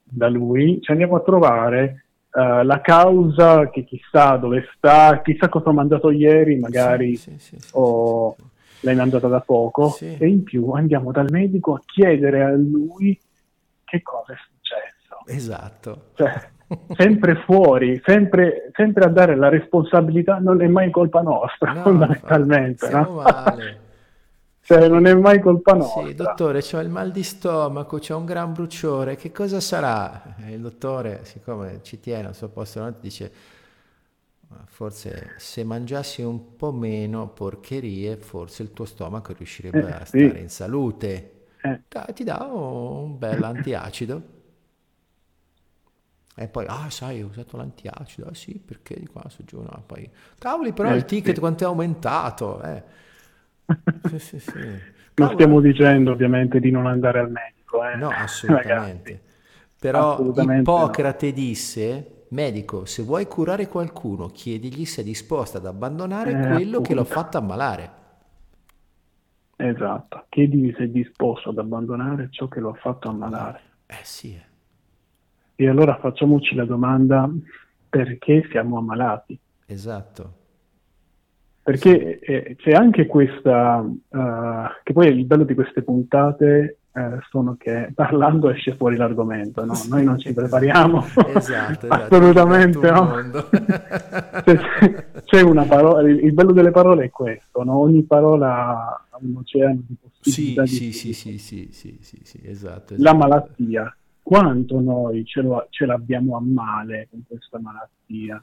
da lui, ci andiamo a trovare eh, la causa che chissà dove sta, chissà cosa ho mangiato ieri, magari Sì, sì, sì, o l'hai mangiata da poco, e in più andiamo dal medico a chiedere a lui che cosa è successo. Esatto. Cioè, sempre fuori, sempre, sempre a dare la responsabilità, non è mai colpa nostra, No, fondamentalmente. No? male. Cioè, non è mai colpa nostra. Sì, dottore, ho il mal di stomaco, c'è un gran bruciore, che cosa sarà? E il dottore, siccome ci tiene al suo posto davanti, dice, "Ma forse se mangiassi un po' meno porcherie, forse il tuo stomaco riuscirebbe Eh, a sì. stare in salute. Eh, ti dà un bel antiacido. E poi, ah, sai, ho usato l'antiacido. Ah, sì, perché di qua su giù? No, poi, cavoli, però Eh, il ticket sì. quanto è aumentato? Eh. Sì, sì, sì. non stiamo dicendo ovviamente di non andare al medico. Eh. No, assolutamente. Ragazzi, Però assolutamente Ippocrate disse, medico, se vuoi curare qualcuno, chiedigli se è disposto ad abbandonare Eh, quello che l'ha appunto. fatto ammalare. Esatto, chiedimi se è disposto ad abbandonare ciò che lo ha fatto ammalare. Eh sì, eh. E allora facciamoci la domanda perché siamo ammalati? esatto. Perché eh, c'è anche questa, eh, che poi il bello di queste puntate eh, sono che parlando esce fuori l'argomento, no? Noi non ci prepariamo. Esatto, esatto. Assolutamente no. mondo. C'è, c'è una parola, il il bello delle parole è questo, no? Ogni parola ha un oceano di Sì, possibilità sì, di sì, sì, sì, sì, sì, sì, esatto. La esatto. malattia, quanto noi ce, ce l'abbiamo a male con questa malattia,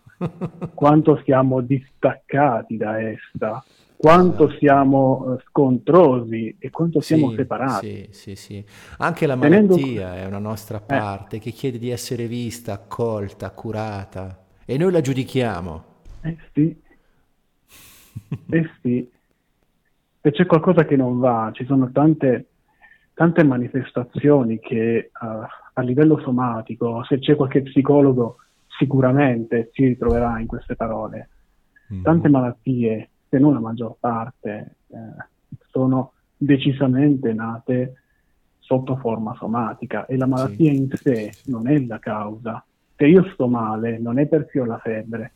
quanto siamo distaccati da essa, quanto Esatto. siamo eh, scontrosi e quanto siamo Sì, separati. Sì, sì, sì. Anche la Tenendo- malattia è una nostra parte che chiede di essere vista, accolta, curata e noi la giudichiamo. Eh sì, eh sì. Se c'è qualcosa che non va, ci sono tante, tante manifestazioni che eh, a livello somatico, se c'è qualche psicologo, sicuramente si ritroverà in queste parole. Tante malattie, se non la maggior parte, eh, sono decisamente nate sotto forma somatica e la malattia Sì, in sé non è la causa. Se io sto male, non è perché ho la febbre,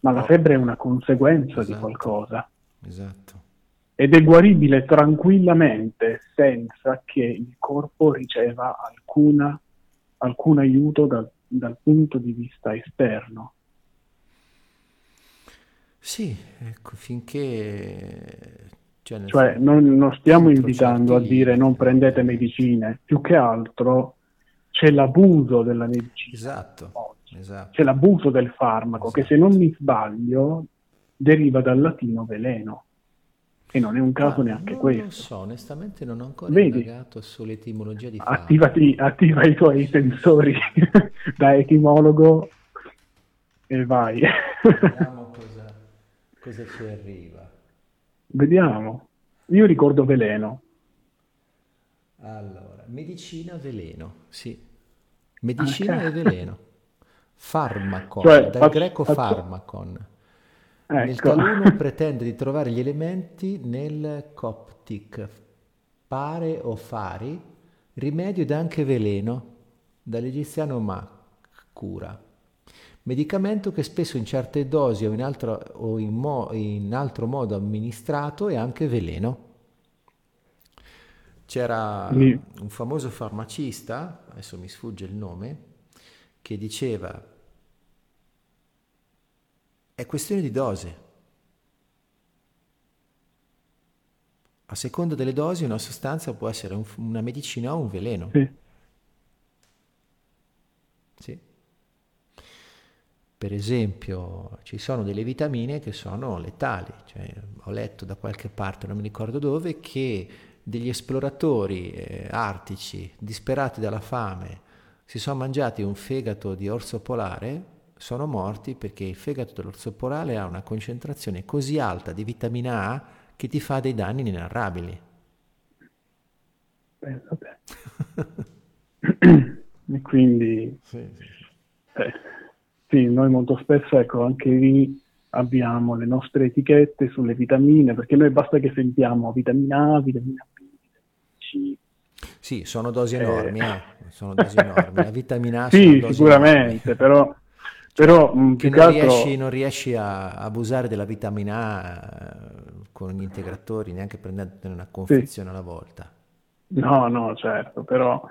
ma la febbre è una conseguenza di Esatto. qualcosa Esatto. Ed è guaribile tranquillamente senza che il corpo riceva alcuna, alcun aiuto dal, dal punto di vista esterno. Sì, ecco, finché... Cioè, Cioè non, non stiamo invitando a dire non prendete medicine, più che altro c'è l'abuso della medicina. Esatto, oggi. esatto. C'è l'abuso del farmaco che se non mi sbaglio deriva dal latino veleno e non è un caso Ma neanche non questo. lo so, onestamente non ho ancora Vedi? indagato sull'etimologia di farmaco. Attivati, attiva i tuoi sensori da etimologo e vai. Vediamo cosa, cosa ci arriva. Vediamo. Io ricordo veleno. Allora, medicina veleno, sì. Medicina Ok. e veleno. Farmacon, Cioè, dal faccio- greco faccio- farmacon. Nel Ecco. taluno pretende di trovare gli elementi nel coptic. Pare o fari, rimedio ed anche veleno. dall'egiziano Makura, medicamento che spesso in certe dosi o in altro, o in mo, in altro modo amministrato è anche veleno. C'era un famoso farmacista, adesso mi sfugge il nome, che diceva è questione di dose. A seconda delle dosi una sostanza può essere un, una medicina o un veleno. Sì. sì. Per esempio, ci sono delle vitamine che sono letali, cioè, ho letto da qualche parte, non mi ricordo dove, che degli esploratori eh, artici disperati dalla fame si sono mangiati un fegato di orso polare, sono morti perché il fegato dell'orso polare ha una concentrazione così alta di vitamina A che ti fa dei danni inenarrabili. Pensate. e quindi sì, sì. Eh, sì, noi molto spesso, ecco, anche lì abbiamo le nostre etichette sulle vitamine, perché noi basta che sentiamo vitamina A, vitamina B, C. Sì, sono dosi eh. enormi, eh. sono dosi enormi. La vitamina A sì, sicuramente, però, però mh, che non, altro... riesci, non riesci a abusare della vitamina A eh, con gli integratori, neanche prendendone una confezione sì. alla volta. No, no, certo, però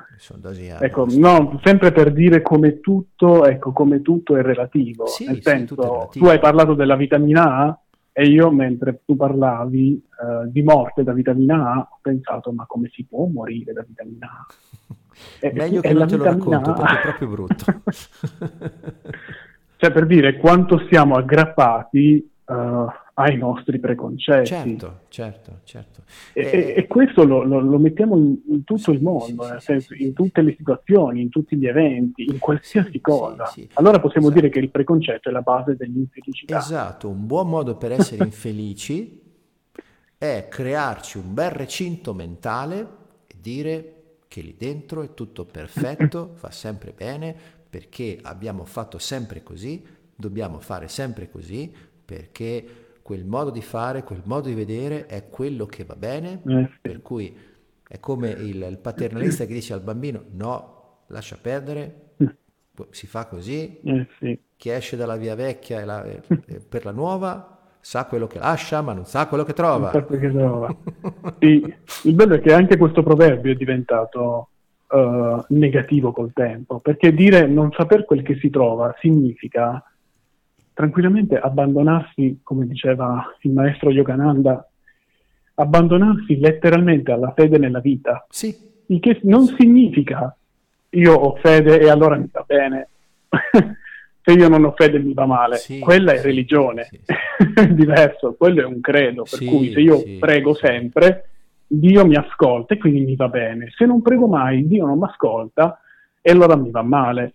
ecco, no, sempre per dire come tutto, ecco, come tutto è relativo. Sì, Nel senso, sì, relativo. tu hai parlato della vitamina A e io mentre tu parlavi uh, di morte da vitamina A ho pensato ma come si può morire da vitamina A? E, Meglio che non te lo racconto A... perché è proprio brutto. cioè per dire quanto siamo aggrappati uh, ai nostri preconcetti. Certo, certo, certo. E, e, e questo lo, lo, lo, mettiamo in, in tutto sì, il mondo, sì, nel senso, sì, in tutte le situazioni, in tutti gli eventi, in qualsiasi cosa. Allora possiamo esatto. dire che il preconcetto è la base dell'infelicità. Esatto, un buon modo per essere infelici è crearci un bel recinto mentale e dire che lì dentro è tutto perfetto, fa sempre bene, perché abbiamo fatto sempre così, dobbiamo fare sempre così, perché quel modo di fare, quel modo di vedere è quello che va bene, eh. per cui è come il, il, paternalista che dice al bambino no, lascia perdere, si fa così, eh, chi esce dalla via vecchia la, per la nuova sa quello che lascia ma non sa quello che trova. Che trova. sì, il bello è che anche questo proverbio è diventato uh, negativo col tempo, perché dire non saper quel che si trova significa tranquillamente abbandonarsi, come diceva il maestro Yogananda, abbandonarsi letteralmente alla fede nella vita. Sì. Il che non significa io ho fede e allora mi va bene. Se io non ho fede mi va male. Sì, Quella è sì, religione. Sì, è diverso, quello è un credo. Per cui se io prego sempre, Dio mi ascolta e quindi mi va bene. Se non prego mai, Dio non mi ascolta e allora mi va male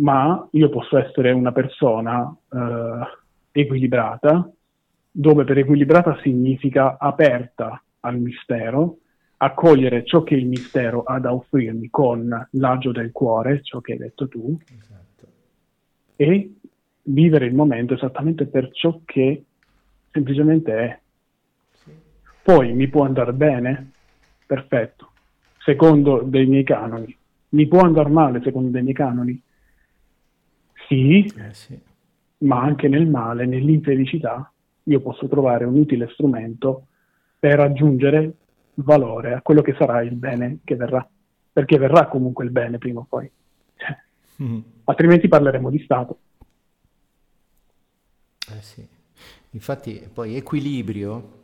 ma io posso essere una persona eh, equilibrata, dove per equilibrata significa aperta al mistero, accogliere ciò che il mistero ha da offrirmi con l'agio del cuore, ciò che hai detto tu, esatto. e vivere il momento esattamente per ciò che semplicemente è. Poi mi può andare bene? Perfetto, secondo dei miei canoni. Mi può andare male secondo dei miei canoni? Sì, eh sì, ma anche nel male, nell'infelicità, io posso trovare un utile strumento per aggiungere valore a quello che sarà il bene che verrà, perché verrà comunque il bene prima o poi. Mm-hmm. Altrimenti parleremo di Stato. Eh sì. Infatti poi equilibrio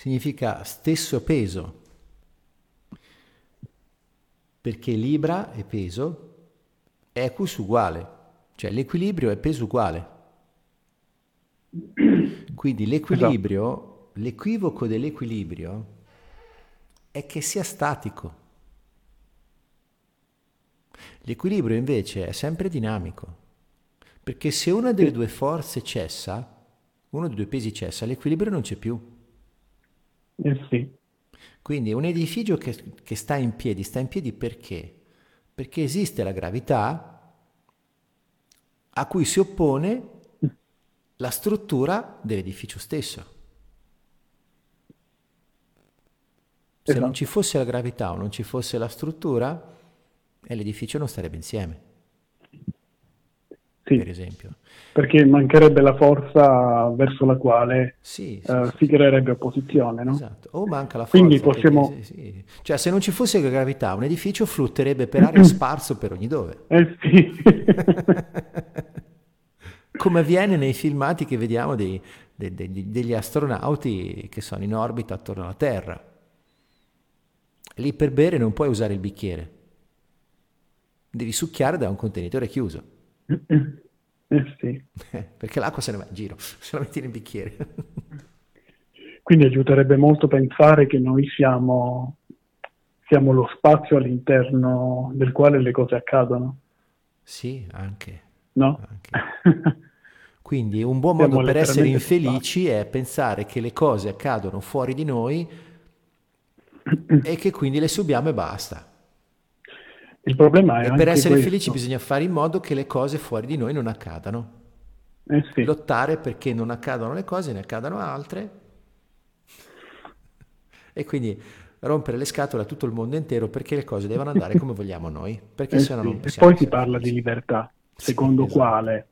significa stesso peso, perché libra e peso equus uguale, cioè l'equilibrio è peso uguale. Quindi l'equilibrio, l'equivoco dell'equilibrio è che sia statico. L'equilibrio invece è sempre dinamico, perché se una delle due forze cessa, uno dei due pesi cessa, l'equilibrio non c'è più. Eh sì. Quindi un edificio che, che sta in piedi, sta in piedi perché? perché esiste la gravità a cui si oppone la struttura dell'edificio stesso. Se esatto. non ci fosse la gravità o non ci fosse la struttura, e l'edificio non starebbe insieme. Sì, per esempio. Perché mancherebbe la forza verso la quale sì, sì, uh, si creerebbe opposizione, no? Esatto. O manca la forza. Quindi possiamo... Perché, cioè, se non ci fosse gravità, un edificio flutterebbe per aria sparso per ogni dove. Eh sì. Come avviene nei filmati che vediamo dei, dei, dei, degli astronauti che sono in orbita attorno alla Terra. Lì per bere non puoi usare il bicchiere, devi succhiare da un contenitore chiuso. Eh sì. Perché l'acqua se ne va in giro, se la metti nel bicchiere. Quindi aiuterebbe molto pensare che noi siamo, siamo lo spazio all'interno del quale le cose accadono. Sì, anche. No? Anche. Quindi un buon modo per essere infelici è pensare che le cose accadono fuori di noi e che quindi le subiamo e basta. Il problema è e per essere questo. felici bisogna fare in modo che le cose fuori di noi non accadano. Eh sì. Lottare perché non accadano le cose, ne accadano altre. E quindi rompere le scatole a tutto il mondo intero perché le cose devono andare come vogliamo noi. Perché eh se no sì. non possiamo. E poi si parla di libertà, secondo sì, esatto. quale.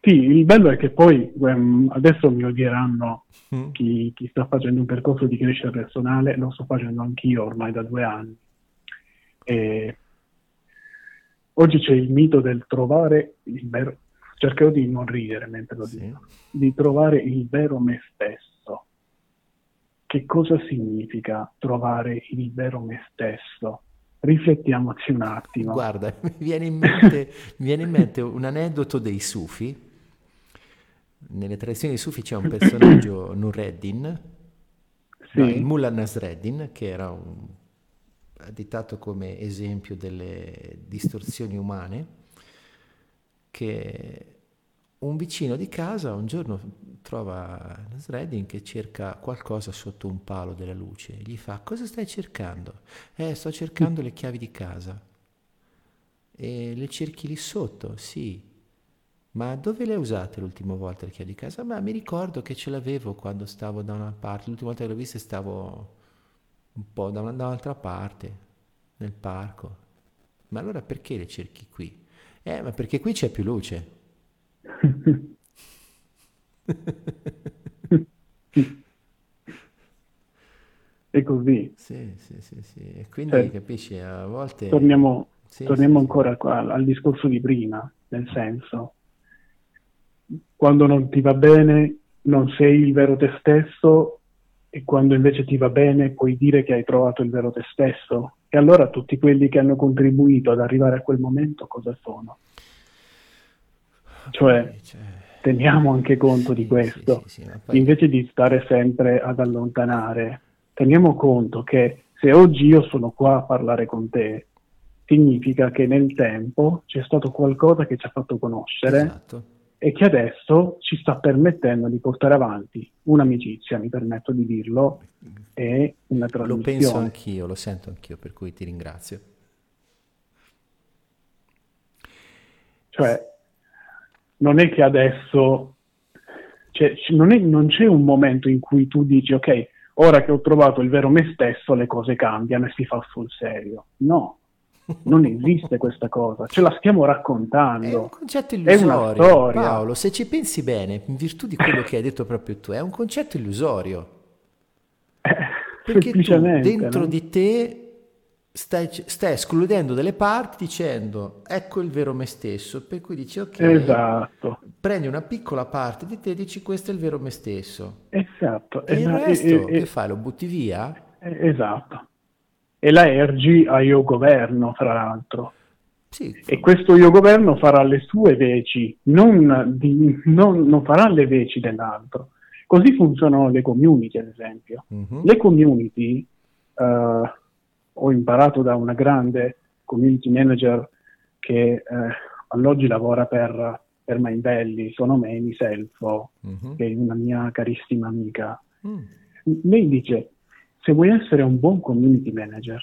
Sì, il bello è che poi um, adesso mi odieranno Mm. chi, chi sta facendo un percorso di crescita personale, lo sto facendo anch'io ormai da due anni. E oggi c'è il mito del trovare il vero, cercherò di non ridere mentre lo Sì. dico, di trovare il vero me stesso. Che cosa significa trovare il vero me stesso? Riflettiamoci un attimo. Guarda, mi viene in mente, viene in mente un aneddoto dei Sufi. Nelle tradizioni Sufi c'è un personaggio, Nureddin, Sì. no, il Mullah Nasreddin, che era un, additato come esempio delle distorsioni umane, che un vicino di casa un giorno trova Nasreddin che cerca qualcosa sotto un palo della luce. Gli fa, cosa stai cercando? Eh, sto cercando le chiavi di casa. E le cerchi lì sotto? Sì. Ma dove le hai usate l'ultima volta le chiavi di casa? Ma mi ricordo che ce l'avevo quando stavo da una parte. L'ultima volta che l'ho vista stavo un po' da, una, da un'altra parte, nel parco. Ma allora perché le cerchi qui? Eh, ma perché qui c'è più luce. È così. Sì, sì, sì, sì. E quindi Cioè, capisci, a volte... Torniamo, Sì, torniamo sì, ancora qua al discorso di prima, nel senso, quando non ti va bene non sei il vero te stesso e quando invece ti va bene puoi dire che hai trovato il vero te stesso. E allora tutti quelli che hanno contribuito ad arrivare a quel momento cosa sono? Cioè, Cioè, teniamo anche conto sì, di questo. sì, sì, poi- Invece di stare sempre ad allontanare, teniamo conto che se oggi io sono qua a parlare con te, significa che nel tempo c'è stato qualcosa che ci ha fatto conoscere Esatto. E che adesso ci sta permettendo di portare avanti un'amicizia, mi permetto di dirlo, e una Lo penso trasmissione. anch'io, lo sento anch'io, per cui ti ringrazio. Cioè, non è che adesso, cioè, non, è- non c'è un momento in cui tu dici, ok, ora che ho trovato il vero me stesso, le cose cambiano e si fa sul serio. No, non esiste questa cosa, ce la stiamo È un raccontando. concetto È una illusorio. Paolo, se ci pensi bene, in virtù di quello che hai detto proprio tu, è un concetto illusorio. Eh, Perché tu dentro no? di te stai, stai escludendo delle parti dicendo ecco il vero me stesso, per cui dici ok, Esatto, prendi una piccola parte di te e dici questo è il vero me stesso. esatto. E il Esa- resto e- e- che fai? Lo butti via? esatto. E la Ergi a io governo, fra l'altro. Sì, E questo io governo farà le sue veci, non, di- non- non farà le veci dell'altro. Così funzionano le community, ad esempio. Mhm. Le community, eh, ho imparato da una grande community manager che eh, all'oggi lavora per, per Mindbelly, sono Meni Selfo, Mhm. che è una mia carissima amica. Mm. Lei dice, se vuoi essere un buon community manager,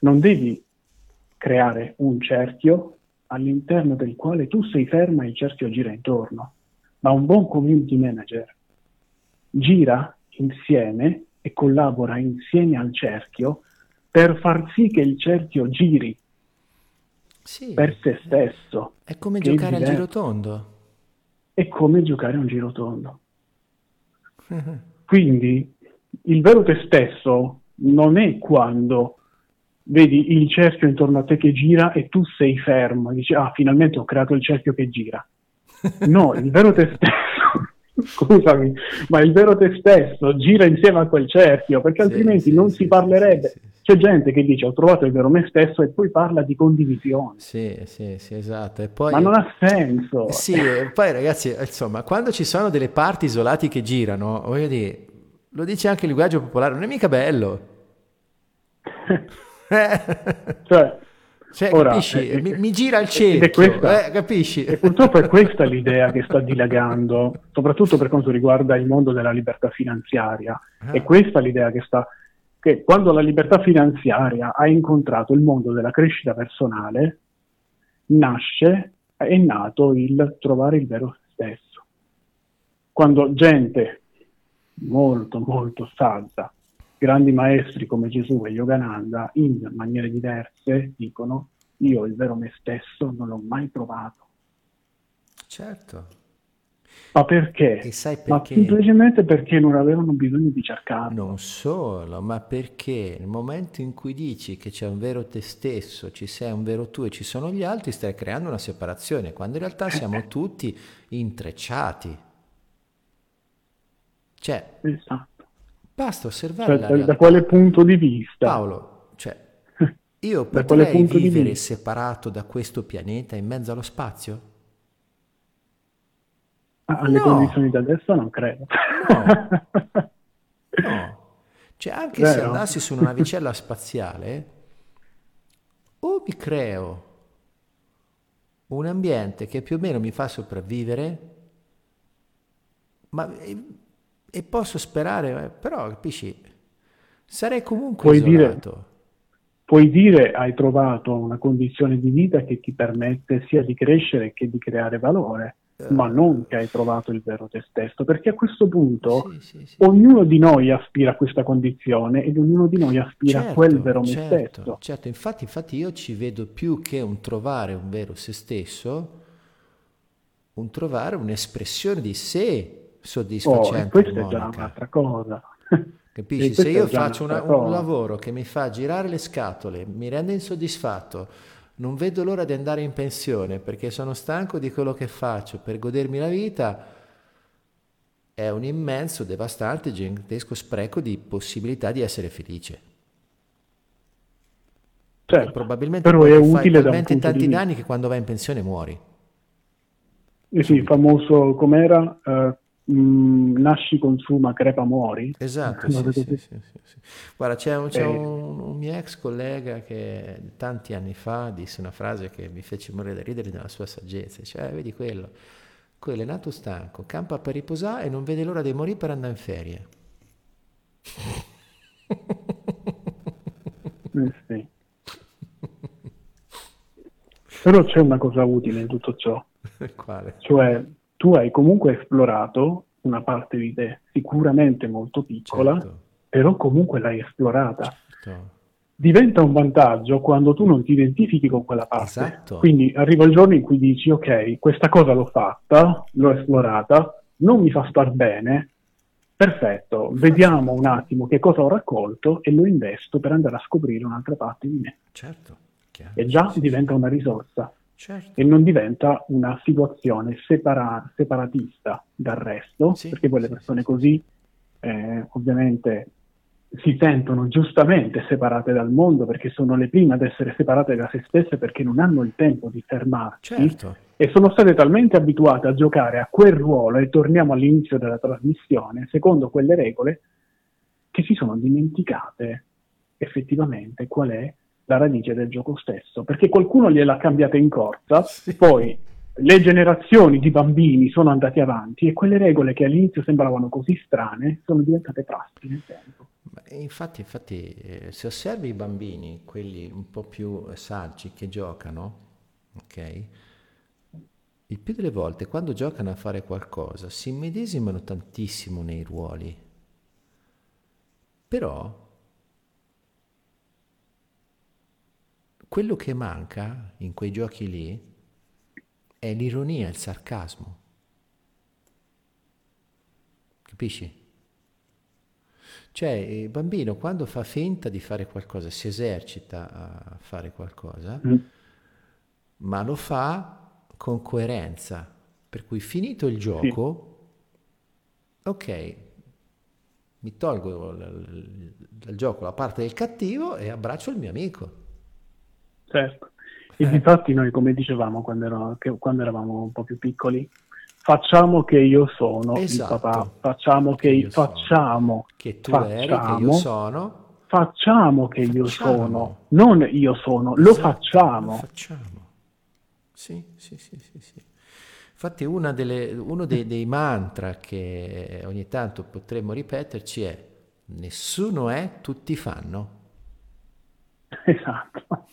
non devi creare un cerchio all'interno del quale tu sei ferma e il cerchio gira intorno, ma un buon community manager gira insieme e collabora insieme al cerchio per far sì che il cerchio giri sì. per se stesso. È come giocare al girotondo. È come giocare a un girotondo. Quindi il vero te stesso non è quando vedi il cerchio intorno a te che gira e tu sei fermo e dici ah finalmente ho creato il cerchio che gira. No, il vero te stesso, scusami, ma il vero te stesso gira insieme a quel cerchio perché altrimenti sì, non sì, si parlerebbe. Sì, C'è gente che dice ho trovato il vero me stesso e poi parla di condivisione. Sì, sì, sì, esatto. Poi... Ma non ha senso. Sì, poi ragazzi, insomma, quando ci sono delle parti isolate che girano, voglio dire, lo dice anche il linguaggio popolare, non è mica bello. cioè, cioè, ora, capisci? Eh, mi, mi, gira il cerchio, questa, eh, capisci? E purtroppo è questa l'idea che sta dilagando, soprattutto per quanto riguarda il mondo della libertà finanziaria. Ah. È questa l'idea che sta... che quando la libertà finanziaria ha incontrato il mondo della crescita personale, nasce, è nato il trovare il vero stesso. Quando gente molto molto saggia, grandi maestri come Gesù e Yogananda in maniere diverse dicono io il vero me stesso non l'ho mai trovato. Certo. Ma perché? E sai perché? Ma semplicemente perché non avevano bisogno di cercarlo. Non solo, ma perché nel momento in cui dici che c'è un vero te stesso, ci sei un vero tu e ci sono gli altri, stai creando una separazione, quando in realtà siamo tutti intrecciati. Cioè, esatto. basta osservare cioè, da, da, quale punto di vista? Paolo, cioè, io potrei vivere separato da questo pianeta in mezzo allo spazio? Ah, alle no. condizioni di adesso non credo. No. no. Cioè, anche Vero. se andassi su una navicella spaziale, o mi creo un ambiente che più o meno mi fa sopravvivere, ma eh, e posso sperare, eh, però capisci, sarei comunque puoi isolato. Dire, puoi dire hai trovato una condizione di vita che ti permette sia di crescere che di creare valore, uh, ma non che hai trovato il vero te stesso, perché a questo punto sì, sì, sì. ognuno di noi aspira a questa condizione ed ognuno di noi aspira certo, a quel vero me certo, stesso. Certo, infatti, infatti io ci vedo più che un trovare un vero se stesso, un trovare un'espressione di sé soddisfacente. Oh, questa è già un'altra cosa. Capisci? Se io faccio una, un lavoro che mi fa girare le scatole, mi rende insoddisfatto, non vedo l'ora di andare in pensione perché sono stanco di quello che faccio per godermi la vita, è un immenso, devastante, gigantesco spreco di possibilità di essere felice. Certo, probabilmente però è utile talmente tanti danni che quando vai in pensione muori. Eh sì, famoso com'era, uh, Mm, nasci, consuma, crepa, muori. Esatto, sì, sì, sì, sì, Guarda, c'è, un, c'è eh. un, un, mio ex collega che tanti anni fa disse una frase che mi fece morire da ridere nella sua saggezza. Cioè, vedi quello, quello è nato stanco, campa per riposare e non vede l'ora di morire per andare in ferie. Eh sì. Però c'è una cosa utile in tutto ciò. Quale? Cioè, tu hai comunque esplorato una parte di te, sicuramente molto piccola, certo. però comunque l'hai esplorata. Certo. Diventa un vantaggio quando tu non ti identifichi con quella parte. Esatto. Quindi arriva il giorno in cui dici, ok, questa cosa l'ho fatta, l'ho esplorata, non mi fa star bene, perfetto, vediamo un attimo che cosa ho raccolto e lo investo per andare a scoprire un'altra parte di me. Certo. Chiaro. E già diventa una risorsa. Certo. e non diventa una situazione separa- separatista dal resto, sì, perché poi le persone sì, così eh, ovviamente si sentono giustamente separate dal mondo perché sono le prime ad essere separate da se stesse perché non hanno il tempo di fermarsi certo. e sono state talmente abituate a giocare a quel ruolo e torniamo all'inizio della trasmissione secondo quelle regole che si sono dimenticate effettivamente qual è la radice del gioco stesso, perché qualcuno gliel'ha cambiata in corsa, sì. poi le generazioni di bambini sono andati avanti e quelle regole che all'inizio sembravano così strane sono diventate prassi nel tempo. Infatti, infatti eh, se osservi i bambini, quelli un po' più saggi che giocano, ok? Il più delle volte quando giocano a fare qualcosa si immedesimano tantissimo nei ruoli, però quello che manca in quei giochi lì è l'ironia, il sarcasmo. Capisci? Cioè, il bambino quando fa finta di fare qualcosa, si esercita a fare qualcosa, mm. ma lo fa con coerenza. Per cui finito il gioco, sì. ok, mi tolgo dal gioco la parte del cattivo e abbraccio il mio amico. Certo. E eh. infatti noi, come dicevamo quando, ero, che, quando eravamo un po' più piccoli, facciamo che io sono esatto. il papà, facciamo che, io facciamo, che tu facciamo, eri, che io sono. Facciamo che facciamo. io sono, non io sono, esatto. lo facciamo. Lo facciamo. Sì, sì, sì, sì, sì. Infatti delle, uno dei, dei mantra che ogni tanto potremmo ripeterci è nessuno è, tutti fanno. Esatto.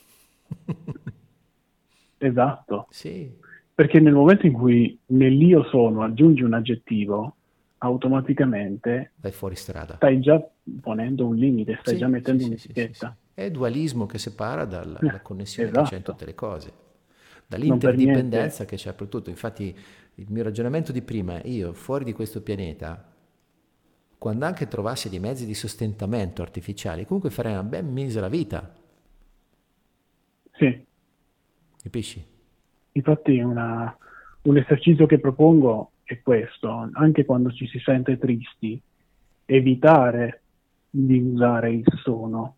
esatto. Sì. Perché nel momento in cui nell'io sono aggiungi un aggettivo, automaticamente vai fuori strada. Stai già ponendo un limite, stai sì, già mettendo sì, un'etichetta. Sì, È dualismo che separa dalla, dalla eh, connessione esatto. che c'è in tutte le cose, dall'interdipendenza che c'è per tutto. Infatti il mio ragionamento di prima io fuori di questo pianeta, quando anche trovassi dei mezzi di sostentamento artificiali, comunque farei una ben misera vita. Sì. Capisci? Infatti una, un esercizio che propongo è questo, anche quando ci si sente tristi, evitare di usare il sono.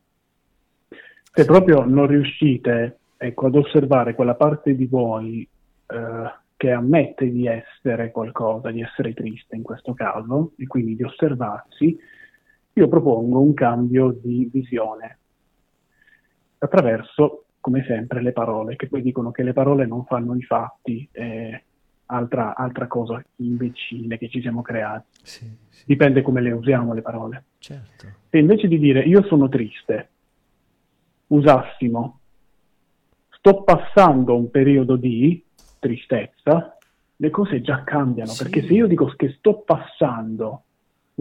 Se proprio non riuscite ecco, ad osservare quella parte di voi eh, che ammette di essere qualcosa, di essere triste in questo caso, e quindi di osservarsi, io propongo un cambio di visione attraverso come sempre, le parole, che poi dicono che le parole non fanno i fatti, eh, altra, altra, cosa imbecille che ci siamo creati. Sì, sì. Dipende come le usiamo le parole. Certo. Se invece di dire io sono triste, usassimo sto passando un periodo di tristezza, le cose già cambiano, sì. perché se io dico che sto passando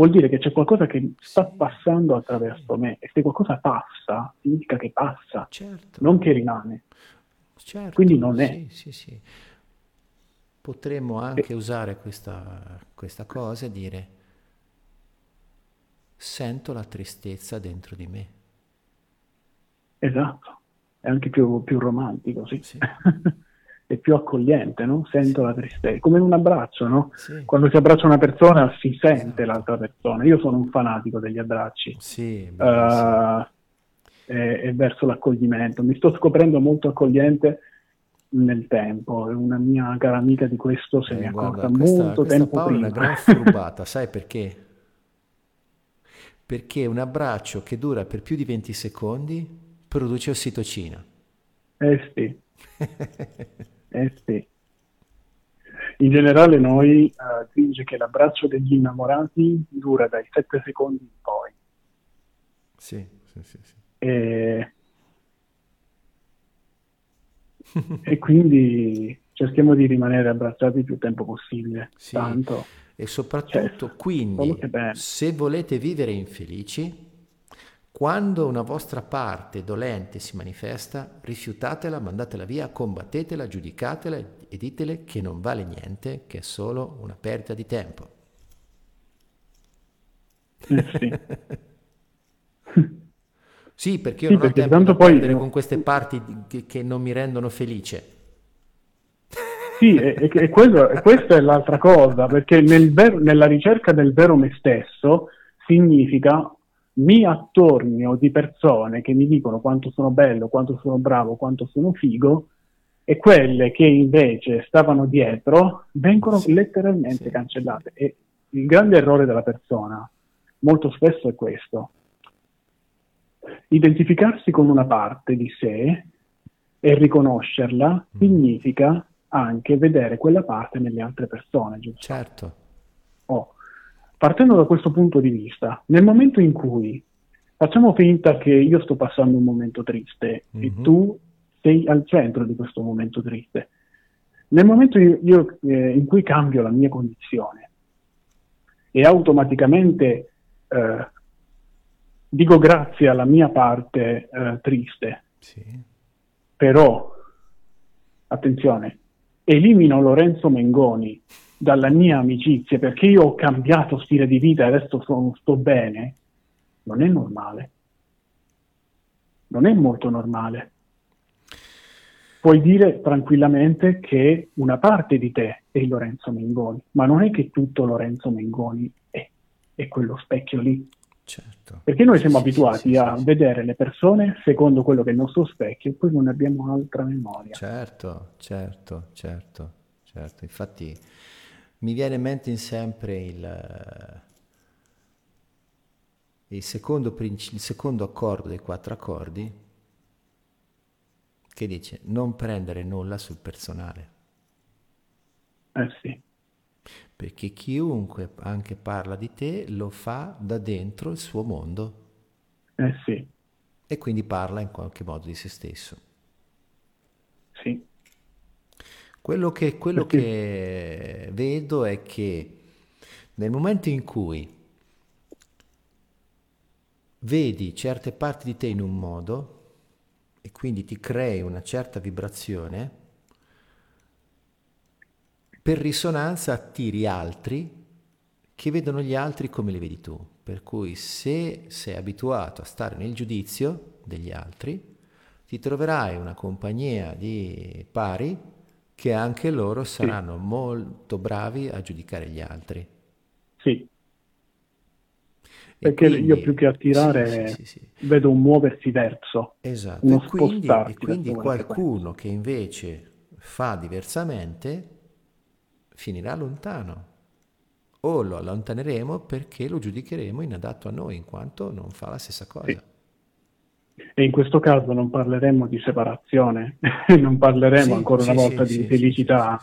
vuol dire che c'è qualcosa che sta passando attraverso me e se qualcosa passa significa che passa, certo. non che rimane. Certo, Quindi non è. Sì, sì, sì. Potremmo anche e... usare questa, questa cosa e dire sento la tristezza dentro di me. Esatto, è anche più, più romantico, sì. sì. è più accogliente, no? Sento sì. la tristezza, come in un abbraccio, no? Sì. Quando si abbraccia una persona si sente esatto. l'altra persona. Io sono un fanatico degli abbracci. Sì, uh, e, e, verso l'accoglimento. Mi sto scoprendo molto accogliente nel tempo. Una mia cara amica di questo se eh, ne è accorta questa, molto questa tempo Paola prima. è una gran furbata, sai perché? Perché un abbraccio che dura per più di 20 secondi produce ossitocina. Eh sì. Eh sì. In generale noi si dice che l'abbraccio degli innamorati dura dai 7 secondi in poi. Sì, sì, sì. sì. E... e quindi cerchiamo di rimanere abbracciati il più tempo possibile. Sì. Tanto. E soprattutto, cioè, quindi, se volete vivere infelici, quando una vostra parte dolente si manifesta, rifiutatela, mandatela via, combattetela, giudicatela e ditele che non vale niente, che è solo una perdita di tempo. Eh sì. sì, perché io sì, non ho tempo poi... perdere con queste parti che, che, non mi rendono felice. Sì, e, e, quello, e questa è l'altra cosa, perché nel ver- nella ricerca del vero me stesso significa mi attornio di persone che mi dicono quanto sono bello, quanto sono bravo, quanto sono figo, e quelle che invece stavano dietro vengono sì, letteralmente sì. cancellate. E il grande errore della persona molto spesso è questo. Identificarsi con una parte di sé e riconoscerla mm. significa anche vedere quella parte nelle altre persone, giusto? Certo. Partendo da questo punto di vista, nel momento in cui facciamo finta che io sto passando un momento triste mm-hmm. e mhm. tu sei al centro di questo momento triste, nel momento io, io, eh, in cui cambio la mia condizione e automaticamente eh, dico grazie alla mia parte eh, triste, sì. però, attenzione, elimino Lorenzo Mengoni dalla mia amicizia perché io ho cambiato stile di vita e adesso sono, sto bene, non è normale. Non è molto normale. Puoi dire tranquillamente che una parte di te è Lorenzo Mengoni, ma non è che tutto Lorenzo Mengoni è, è quello specchio lì. Certo. Perché noi siamo sì, abituati sì, sì, a vedere le persone secondo quello che è il nostro specchio e poi non abbiamo altra memoria. Certo, certo, certo, certo. Infatti mi viene in mente sempre il, il, secondo, il secondo accordo dei quattro accordi che dice non prendere nulla sul personale. Eh sì. Perché chiunque anche parla di te lo fa da dentro il suo mondo. Eh sì. E quindi parla in qualche modo di se stesso. Sì. Quello che, quello che vedo è che nel momento in cui vedi certe parti di te in un modo e quindi ti crei una certa vibrazione, per risonanza attiri altri che vedono gli altri come li vedi tu. Per cui se sei abituato a stare nel giudizio degli altri, ti troverai una compagnia di pari che anche loro saranno sì. molto bravi a giudicare gli altri. Sì. Perché quindi, io più che attirare sì, sì, vedo un muoversi verso. Esatto, e quindi, e quindi qualcuno che invece fa diversamente finirà lontano o lo allontaneremo perché lo giudicheremo inadatto a noi in quanto non fa la stessa cosa. E in questo caso non parleremo di separazione, non parleremo sì, ancora una volta sì, di felicità.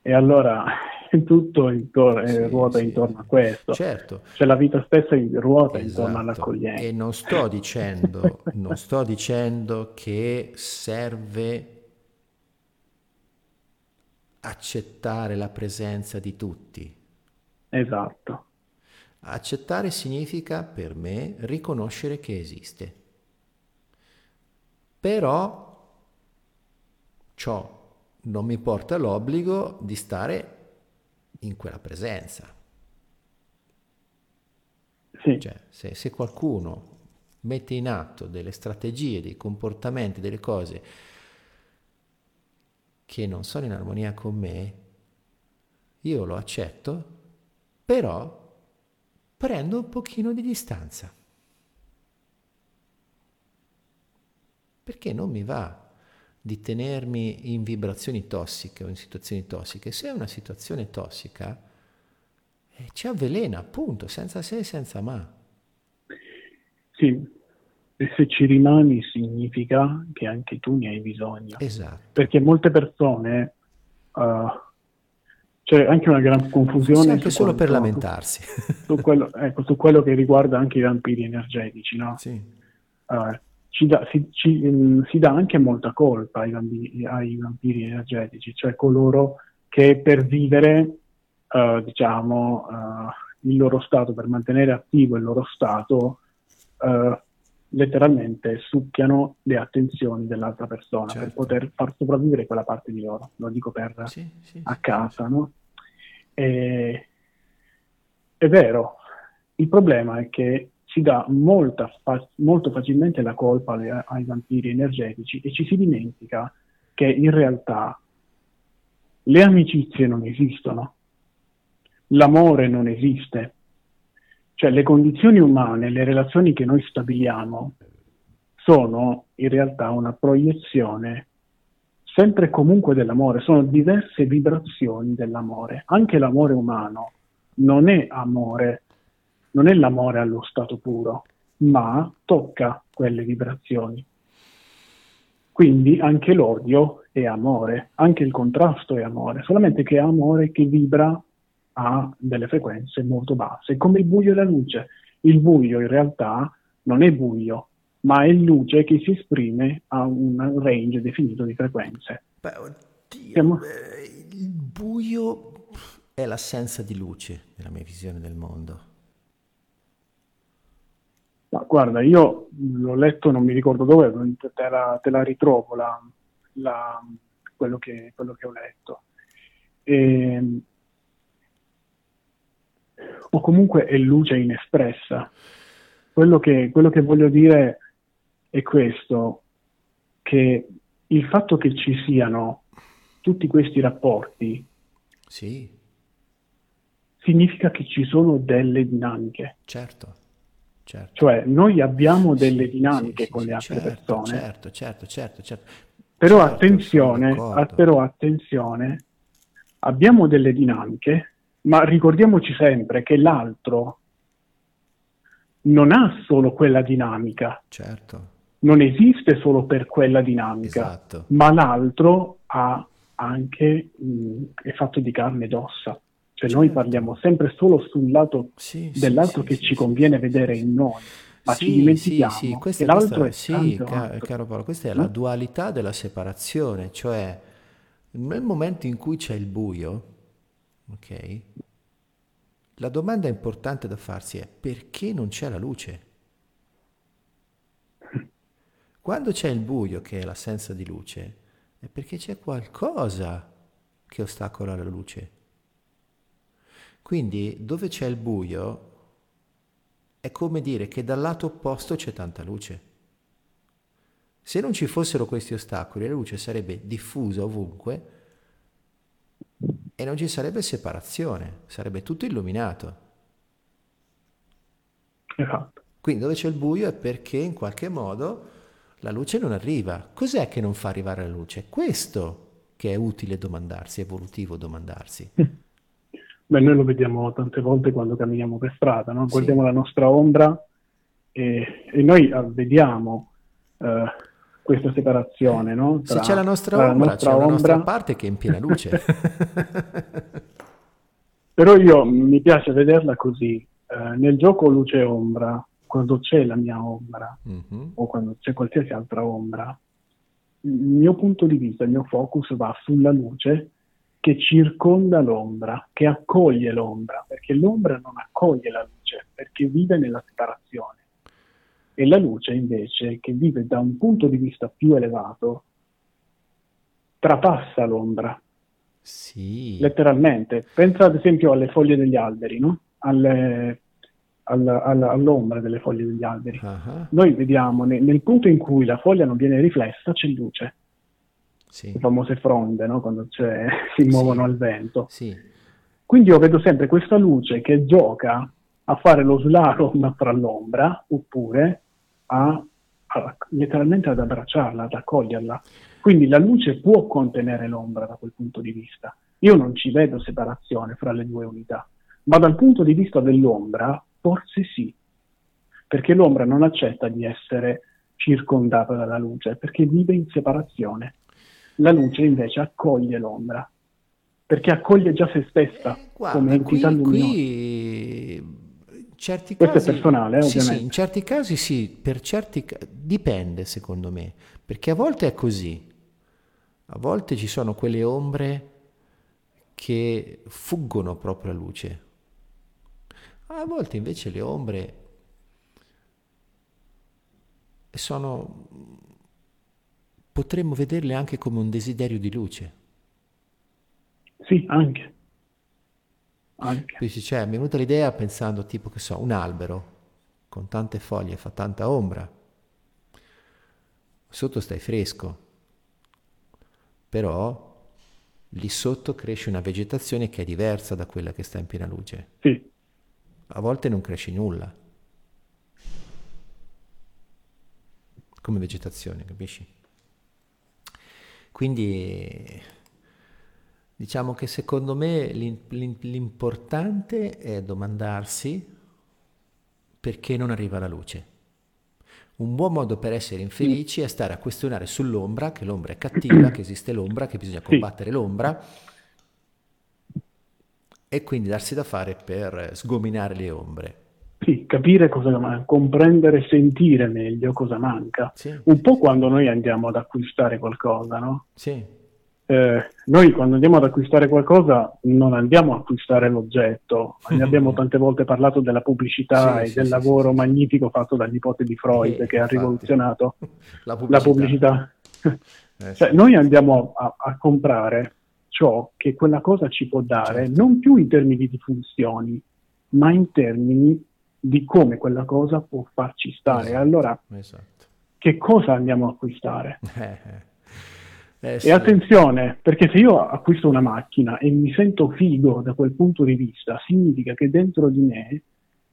E allora tutto intor- eh, ruota intorno a questo. Certo. Cioè la vita stessa ruota esatto. intorno all'accoglienza. E non sto dicendo, non sto dicendo che serve accettare la presenza di tutti. Esatto. Accettare significa per me riconoscere che esiste. Però ciò non mi porta l'obbligo di stare in quella presenza. Sì. Cioè, se, se qualcuno mette in atto delle strategie, dei comportamenti, delle cose che non sono in armonia con me, io lo accetto, però prendo un pochino di distanza. Perché non mi va di tenermi in vibrazioni tossiche o in situazioni tossiche. Se è una situazione tossica, eh, ci avvelena, appunto, senza se e senza ma. Sì, e se ci rimani significa che anche tu ne hai bisogno. Esatto. Perché molte persone... Uh, c'è anche una gran confusione. Sì, anche solo quanto, per lamentarsi. Su, su, quello, ecco, su, quello, che riguarda anche i vampiri energetici, no? Sì. Uh, ci dà, si, ci, um, si, dà anche molta colpa ai vampiri, ai vampiri, energetici, cioè coloro che per vivere, uh, diciamo, uh, il loro stato, per mantenere attivo il loro stato, uh, letteralmente succhiano le attenzioni dell'altra persona certo. per poter far sopravvivere quella parte di loro. Lo dico per sì, sì, a casa, no? E, è vero, il problema è che si dà molta, molto facilmente la colpa ai, ai vampiri energetici e ci si dimentica che in realtà le amicizie non esistono, l'amore non esiste, cioè le condizioni umane, le relazioni che noi stabiliamo sono in realtà una proiezione sempre e comunque dell'amore, sono diverse vibrazioni dell'amore. Anche l'amore umano non è amore non è l'amore allo stato puro, ma tocca quelle vibrazioni. Quindi anche l'odio è amore, anche il contrasto è amore, solamente che è amore che vibra a delle frequenze molto basse, come il buio e la luce. Il buio in realtà non è buio, ma è luce che si esprime a un range definito di frequenze. Beh, oddio, Siamo... eh, il buio è l'assenza di luce nella mia visione del mondo. Ma guarda, io l'ho letto, non mi ricordo dove, te la, te la ritrovo la, la, quello, che, quello, che, ho letto. E, ehm, o comunque è luce inespressa. Quello che, quello che voglio dire è questo, che il fatto che ci siano tutti questi rapporti sì. significa che ci sono delle dinamiche. Certo. Certo. Cioè noi abbiamo delle sì, dinamiche sì, con le altre certo, persone. Certo, certo, certo, certo. Però certo, attenzione, però attenzione, abbiamo delle dinamiche, ma ricordiamoci sempre che l'altro non ha solo quella dinamica. Certo. Non esiste solo per quella dinamica, esatto. ma l'altro ha anche, mh, è fatto di carne ed ossa. Cioè certo. noi parliamo sempre solo sul lato sì, dell'altro sì, che sì, ci conviene vedere in noi, ma ci dimentichiamo sì, questa, che l'altro questa, è sì, ca- caro Paolo, questa è la dualità della separazione, cioè nel momento in cui c'è il buio, ok? La domanda importante da farsi è perché non c'è la luce? Quando c'è il buio, che è l'assenza di luce, è perché c'è qualcosa che ostacola la luce. Quindi dove c'è il buio è come dire che dal lato opposto c'è tanta luce. Se non ci fossero questi ostacoli, la luce sarebbe diffusa ovunque e non ci sarebbe separazione, sarebbe tutto illuminato. Esatto. Quindi dove c'è il buio è perché in qualche modo la luce non arriva. Cos'è che non fa arrivare la luce? Questo che è utile domandarsi, è evolutivo domandarsi. Beh, noi lo vediamo tante volte quando camminiamo per strada, no? guardiamo sì. la nostra ombra e, e noi ah, vediamo uh, questa separazione. No? Tra, Se c'è la nostra ombra, la nostra c'è ombra... la nostra parte che è in piena luce. Però io mi piace vederla così. Uh, nel gioco luce e ombra, quando c'è la mia ombra mm-hmm. o quando c'è qualsiasi altra ombra, il mio punto di vista, il mio focus va sulla luce che circonda l'ombra, che accoglie l'ombra, perché l'ombra non accoglie la luce, perché vive nella separazione. E la luce invece, che vive da un punto di vista più elevato, trapassa l'ombra. Sì. Letteralmente. Pensa ad esempio alle foglie degli alberi, no? alle, alla, alla, all'ombra delle foglie degli alberi. Uh-huh. Noi vediamo ne, nel punto in cui la foglia non viene riflessa c'è luce sì. le famose fronde, no? quando si muovono sì. al vento. Sì. Quindi io vedo sempre questa luce che gioca a fare lo slalom tra l'ombra oppure a, a, letteralmente ad abbracciarla, ad accoglierla. Quindi la luce può contenere l'ombra da quel punto di vista. Io non ci vedo separazione fra le due unità, ma dal punto di vista dell'ombra forse sì, perché l'ombra non accetta di essere circondata dalla luce, perché vive in separazione. La luce invece accoglie l'ombra, perché accoglie già se stessa eh, guarda, come entità qui, luminosa. Qui certi Questo casi, è personale, eh, sì, ovviamente. Sì, in certi casi sì, per certi dipende secondo me, perché a volte è così. A volte ci sono quelle ombre che fuggono proprio la luce. A volte invece le ombre sono potremmo vederle anche come un desiderio di luce. Sì, anche. anche. Cioè, mi è venuta l'idea pensando tipo che so, un albero con tante foglie fa tanta ombra, sotto stai fresco, però lì sotto cresce una vegetazione che è diversa da quella che sta in piena luce. Sì. A volte non cresce nulla. Come vegetazione, capisci? Quindi diciamo che secondo me l'importante è domandarsi perché non arriva la luce. Un buon modo per essere infelici è stare a questionare sull'ombra, che l'ombra è cattiva, che esiste l'ombra, che bisogna combattere l'ombra e quindi darsi da fare per sgominare le ombre. Sì, capire cosa manca, comprendere, sentire meglio cosa manca. Sì, un po' sì. quando noi andiamo ad acquistare qualcosa, no? Sì. eh, noi quando andiamo ad acquistare qualcosa non andiamo a acquistare l'oggetto, ne abbiamo tante volte parlato della pubblicità sì, e sì, del sì, lavoro magnifico fatto dal nipote di Freud eh, che ha rivoluzionato la pubblicità. La pubblicità. Eh, cioè, noi andiamo a, a, comprare ciò che quella cosa ci può dare, certo. non più in termini di funzioni, ma in termini di come quella cosa può farci stare. Esatto. Allora, esatto. che cosa andiamo a acquistare? Eh, eh. Eh, sì. E attenzione, perché se io acquisto una macchina e mi sento figo da quel punto di vista, significa che dentro di me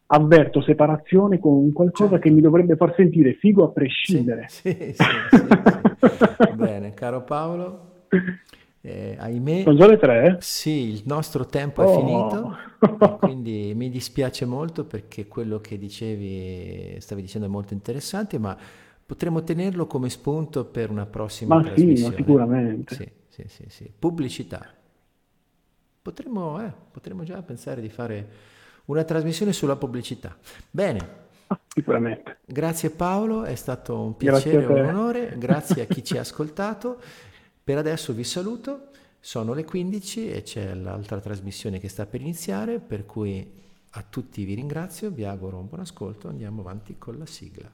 avverto separazione con qualcosa certo. che mi dovrebbe far sentire figo a prescindere. Sì, sì, sì, Bene, caro Paolo, eh, ahimè... Sono già le tre? Sì, il nostro tempo oh. è finito, quindi mi dispiace molto perché quello che dicevi, stavi dicendo è molto interessante, ma potremmo tenerlo come spunto per una prossima ma trasmissione. Sì, ma sicuramente. Sì, sì, sì, sì. Pubblicità. Potremmo, eh, potremmo già pensare di fare una trasmissione sulla pubblicità. Bene. Ah, sicuramente. Grazie Paolo, è stato un piacere e un onore. Grazie a chi ci ha ascoltato. Per adesso vi saluto. Sono le 15 e c'è l'altra trasmissione che sta per iniziare, per cui a tutti vi ringrazio, vi auguro un buon ascolto, andiamo avanti con la sigla.